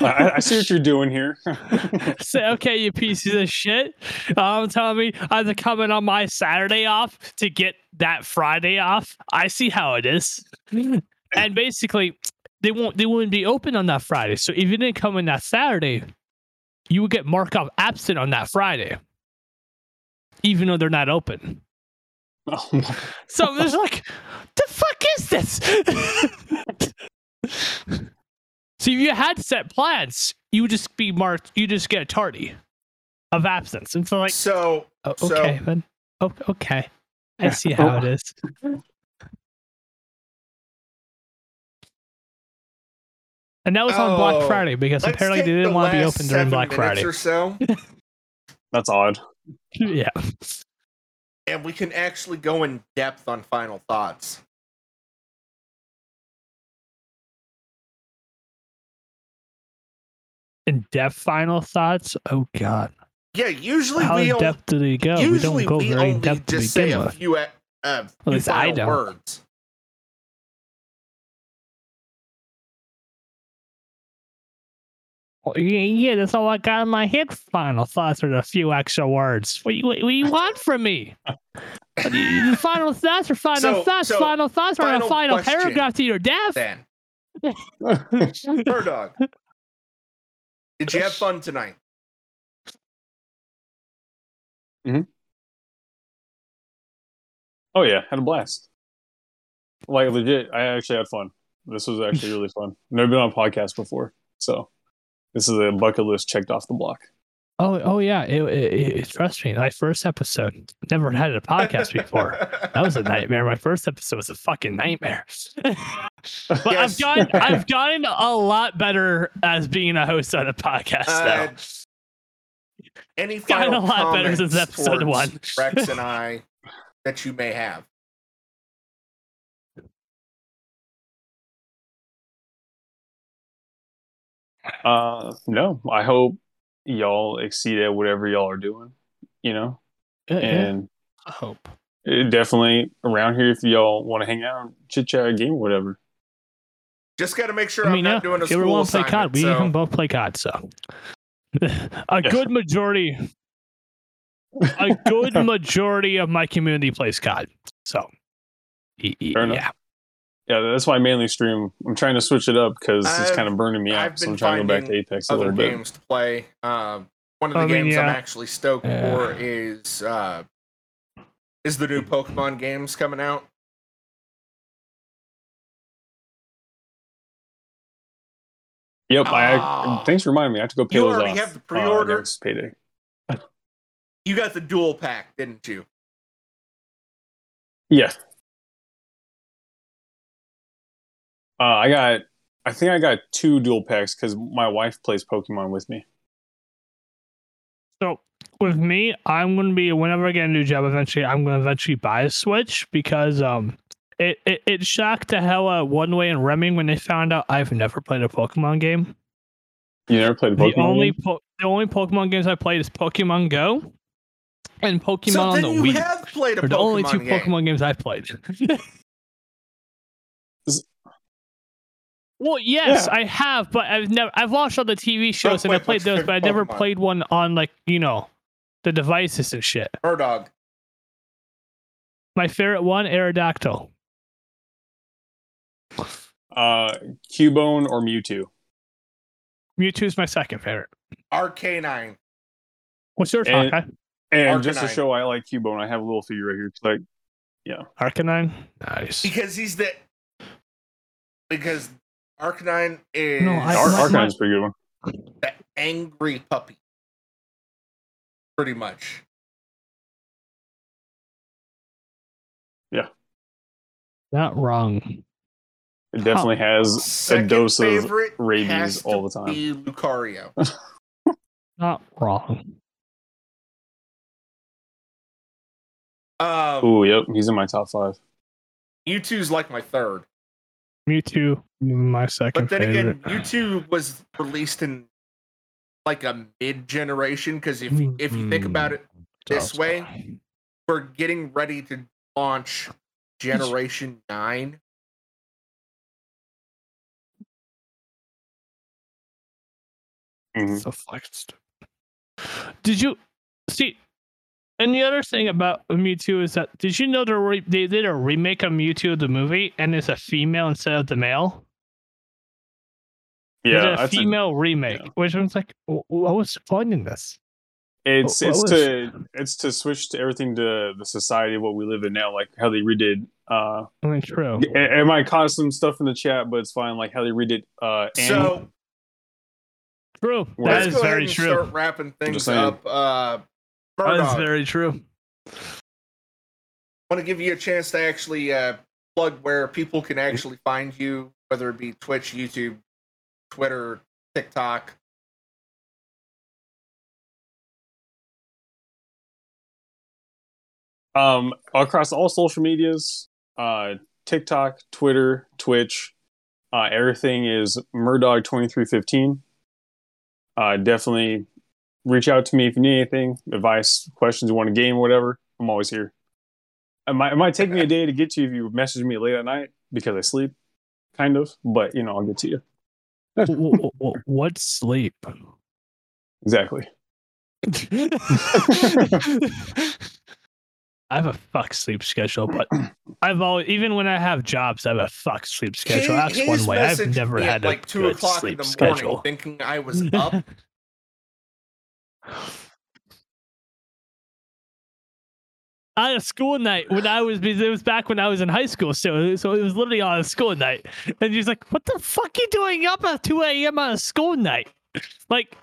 I, I see what you're doing here. [laughs] Say, okay, you pieces of shit. Um, telling me I have to come in on my Saturday off to get that Friday off. I see how it is. [laughs] And basically, they won't they wouldn't be open on that Friday. So if you didn't come in that Saturday, you would get marked off absent on that Friday. Even though they're not open. Oh my- So there's like, the fuck is this? [laughs] so if you had set plans, you would just be marked. You just get a tardy of absence, and so like, so oh, so- okay, then, oh, okay, I see how it is. And that was on Black Oh, Friday because apparently they didn't the want to be open during Black Friday. or so, [laughs] That's odd. [laughs] yeah. and we can actually go in depth on final thoughts. In depth final thoughts. Oh God, Yeah, usually how we in depth do they go? We usually don't go we very in only depth just say a with. few, uh, uh, few least I don't. words. Well, yeah, yeah, that's all I got in my head. Final thoughts are a few extra words. What, what, what do you want from me? What do you- [laughs] final thoughts or final So- thoughts? so, final thoughts or a final final paragraph to your death? Then, [laughs] [laughs] Bird Dog, did you have fun tonight? Hmm. Oh yeah, had a blast. Like legit, I actually had fun. This was actually really fun. Never been on a podcast before, so this is a bucket list checked off the block. Oh, oh yeah. It, it, it- trust me, my first episode. Never had a podcast before. That was a [laughs] nightmare. My first episode was a fucking nightmare. [laughs] but Yes. I've [laughs] gotten I've gotten a lot better as being a host on a podcast Uh, now. Any Gotten final a lot better since comments episode one. Rex and [laughs] I that you may have. Uh, no, I hope y'all exceed at whatever y'all are doing. You know, Yeah, yeah. and I hope. it definitely around here if y'all want to hang out, chit chat, game, whatever. Just got to make sure I I'm mean, yeah, not doing a if you ever school want to play. COD, we so- can both play COD. So, [laughs] a good majority, a good [laughs] majority of my community plays COD. So, y- y- Fair yeah, Yeah, that's why I mainly stream. I'm trying to switch it up because it's kind of burning me out. So I'm trying to go back to finding Apex a other little bit. games to play. Um, one of the I mean, games I'm actually stoked Yeah. for is uh, is the new Pokemon games coming out. Yep. I, ah. thanks for reminding me. I have to go pay you those already have the oh, pre-order. Uh, payday. [laughs] you got the dual pack, didn't you? Yes. Uh, I got. I think I got two dual packs because my wife plays Pokemon with me. So with me, I'm going to be whenever I get a new job. Eventually, I'm going to eventually buy a Switch because um it, it, it shocked the hell out one way and Remy when they found out I've never played a Pokemon game. You never played a Pokemon? The only game? po- the only Pokemon games I played is Pokemon Go and Pokemon so on the you Wii. have played a They're the only two Pokemon game. Pokemon games I've played. Well, yes, Yeah. I have, but I've never I've watched all the TV shows Don't and I play played those, but I never played one on like you know the devices and shit. Murdawg. My favorite one, Aerodactyl. Uh, Cubone or Mewtwo? Mewtwo's my second favorite. Arcanine. What's yours, And- Hawkeye? And just to show I like Cubone, I have a little figure right here. It's Like, yeah. Arcanine. Nice. Because he's the because Arcanine is No, I- Ar- my- Arcanine's a pretty good one. the angry puppy. Pretty much. Yeah. Not wrong. It definitely has Second a dose of rabies all the time. Lucario. [laughs] Not wrong. Um, Oh, yep, he's in my top five. Mewtwo's like my third. Mewtwo, my second But then favorite. again, Mewtwo was released in like a mid generation because if if you think about it this way, we're getting ready to launch Generation Nine. Mhm. So flexed. Did you see? And the other thing about Mewtwo is that did you know they re- they did a remake of Mewtwo the movie and it's a female instead of the male? Yeah, a that's a- female remake, yeah. which I was like, what was the fun in this? it's what it's was- to it's to switch to everything to the society of what we live in now, like how they redid. Uh, I mean, true. I, I might cause some stuff in the chat, but it's fine. Like how they redid. Uh, Annie. So True. Well, That let's is go ahead very and true. start wrapping things up. Uh, That is very true. I want to give you a chance to actually uh, plug where people can actually find you, whether it be Twitch, YouTube, Twitter, TikTok. um, across all social medias, uh, TikTok, Twitter, Twitch, uh, everything is Murdawg twenty three fifteen. Uh, definitely reach out to me if you need anything, advice, questions, you want a game, whatever. I'm always here. It might, it might take me a day to get to you if you message me late at night because I sleep, kind of. But you know, I'll get to you. W- w- w- What's sleep? Exactly. [laughs] [laughs] I have a fuck sleep schedule, but I've always, even when I have jobs, I have a fuck sleep schedule. That's he's one way. I've never me at had a like two good o'clock in sleep the schedule. morning, thinking I was [laughs] up. I had a school night when I was it was back when I was in high school, so so it was literally on a school night. And she's like, "What the fuck you doing up at two a.m. on a school night?" Like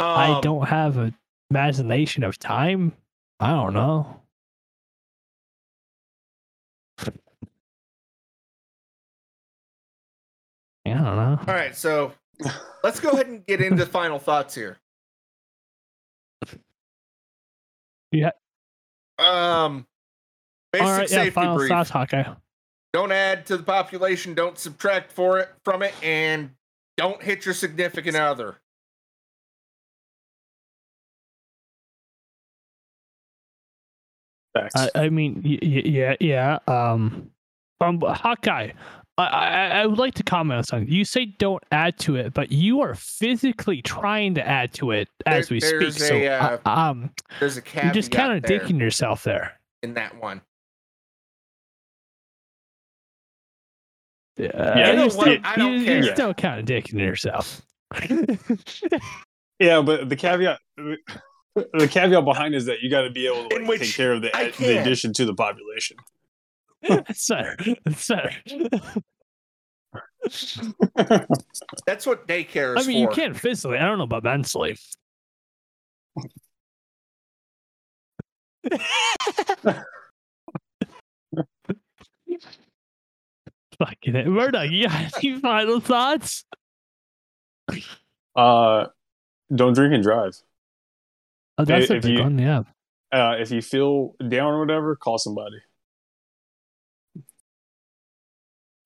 I Um, don't have an imagination of time. I don't know. I don't know. All right, so let's go ahead and get into final thoughts here. [laughs] Yeah. Um, basic All right, yeah. safety Final brief. thoughts, Hawkeye. Don't add to the population. Don't subtract for it from it, and don't hit your significant other. Facts. I, I mean, y- y- yeah, yeah. Um, um, Hawkeye. I, I, I would like to comment on something. You say don't add to it, but you are physically trying to add to it as There- we speak. there's So, a, uh, uh, um, There's a you're caveat just kind of there dicking yourself there. in that one. Uh, Yeah, You know you're what? still, I don't you- care. You're still kind of dicking yourself. [laughs] Yeah, but the caveat, the caveat behind is that you got to be able to like, take care of the, the addition to the population. That's sir. That's better. That's what daycare is. I mean, for. you can't physically. I don't know about mentally. Fucking it. Murdawg, you got any [laughs] final thoughts? Uh, don't drink and drive. Oh, that's a if big you- one, yeah. Uh, if you feel down or whatever, call somebody.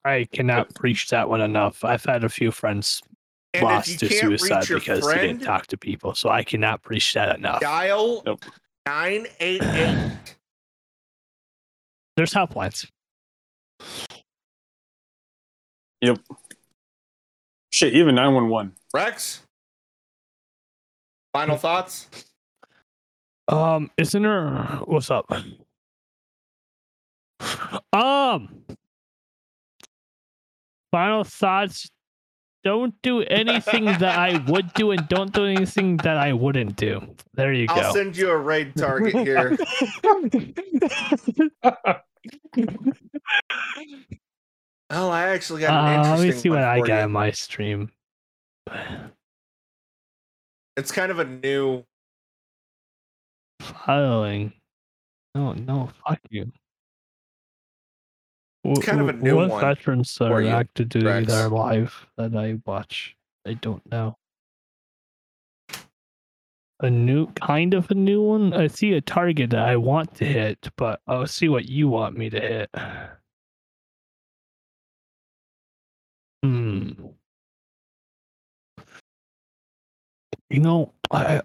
I cannot preach that one enough. I've had a few friends And lost to suicide reach your because they didn't talk to people. So I cannot preach that enough. dial Nope. 988. [sighs] There's helplines. Yep. Shit, even nine one one. Rex? Final thoughts? Um, isn't there what's up? [sighs] Um final thoughts. Don't do anything that I would do and don't do anything that I wouldn't do. There you go. I'll send you a raid target here. [laughs] Oh, I actually got an Uh, let me see one what I for got you. in my stream. It's kind of a new. Following. No, no, fuck you. Kind of a new what one veterans for are active duty that are live that I watch? I don't know. A new kind of a new one. I see a target that I want to hit, but I'll see what you want me to hit. Hmm. You know, I,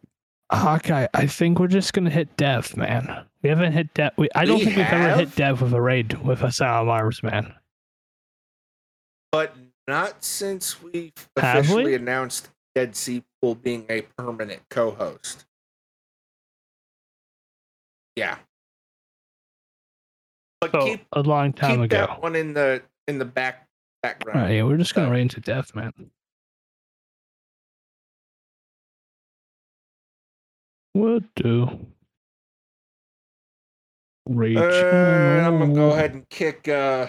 Hawkeye, I think we're just gonna hit Dev, man. We haven't hit Dev. We, I don't We think we've ever hit have? Dev with a raid with Asylum Arms, man. But not since we officially we? announced Dead Sea Pool being a permanent co host. Yeah. But So keep, a long time keep ago. that one in the in the back background. right, yeah, we're just gonna So- raid into Dev, man. What do? Raid Uh, I'm gonna go ahead and kick uh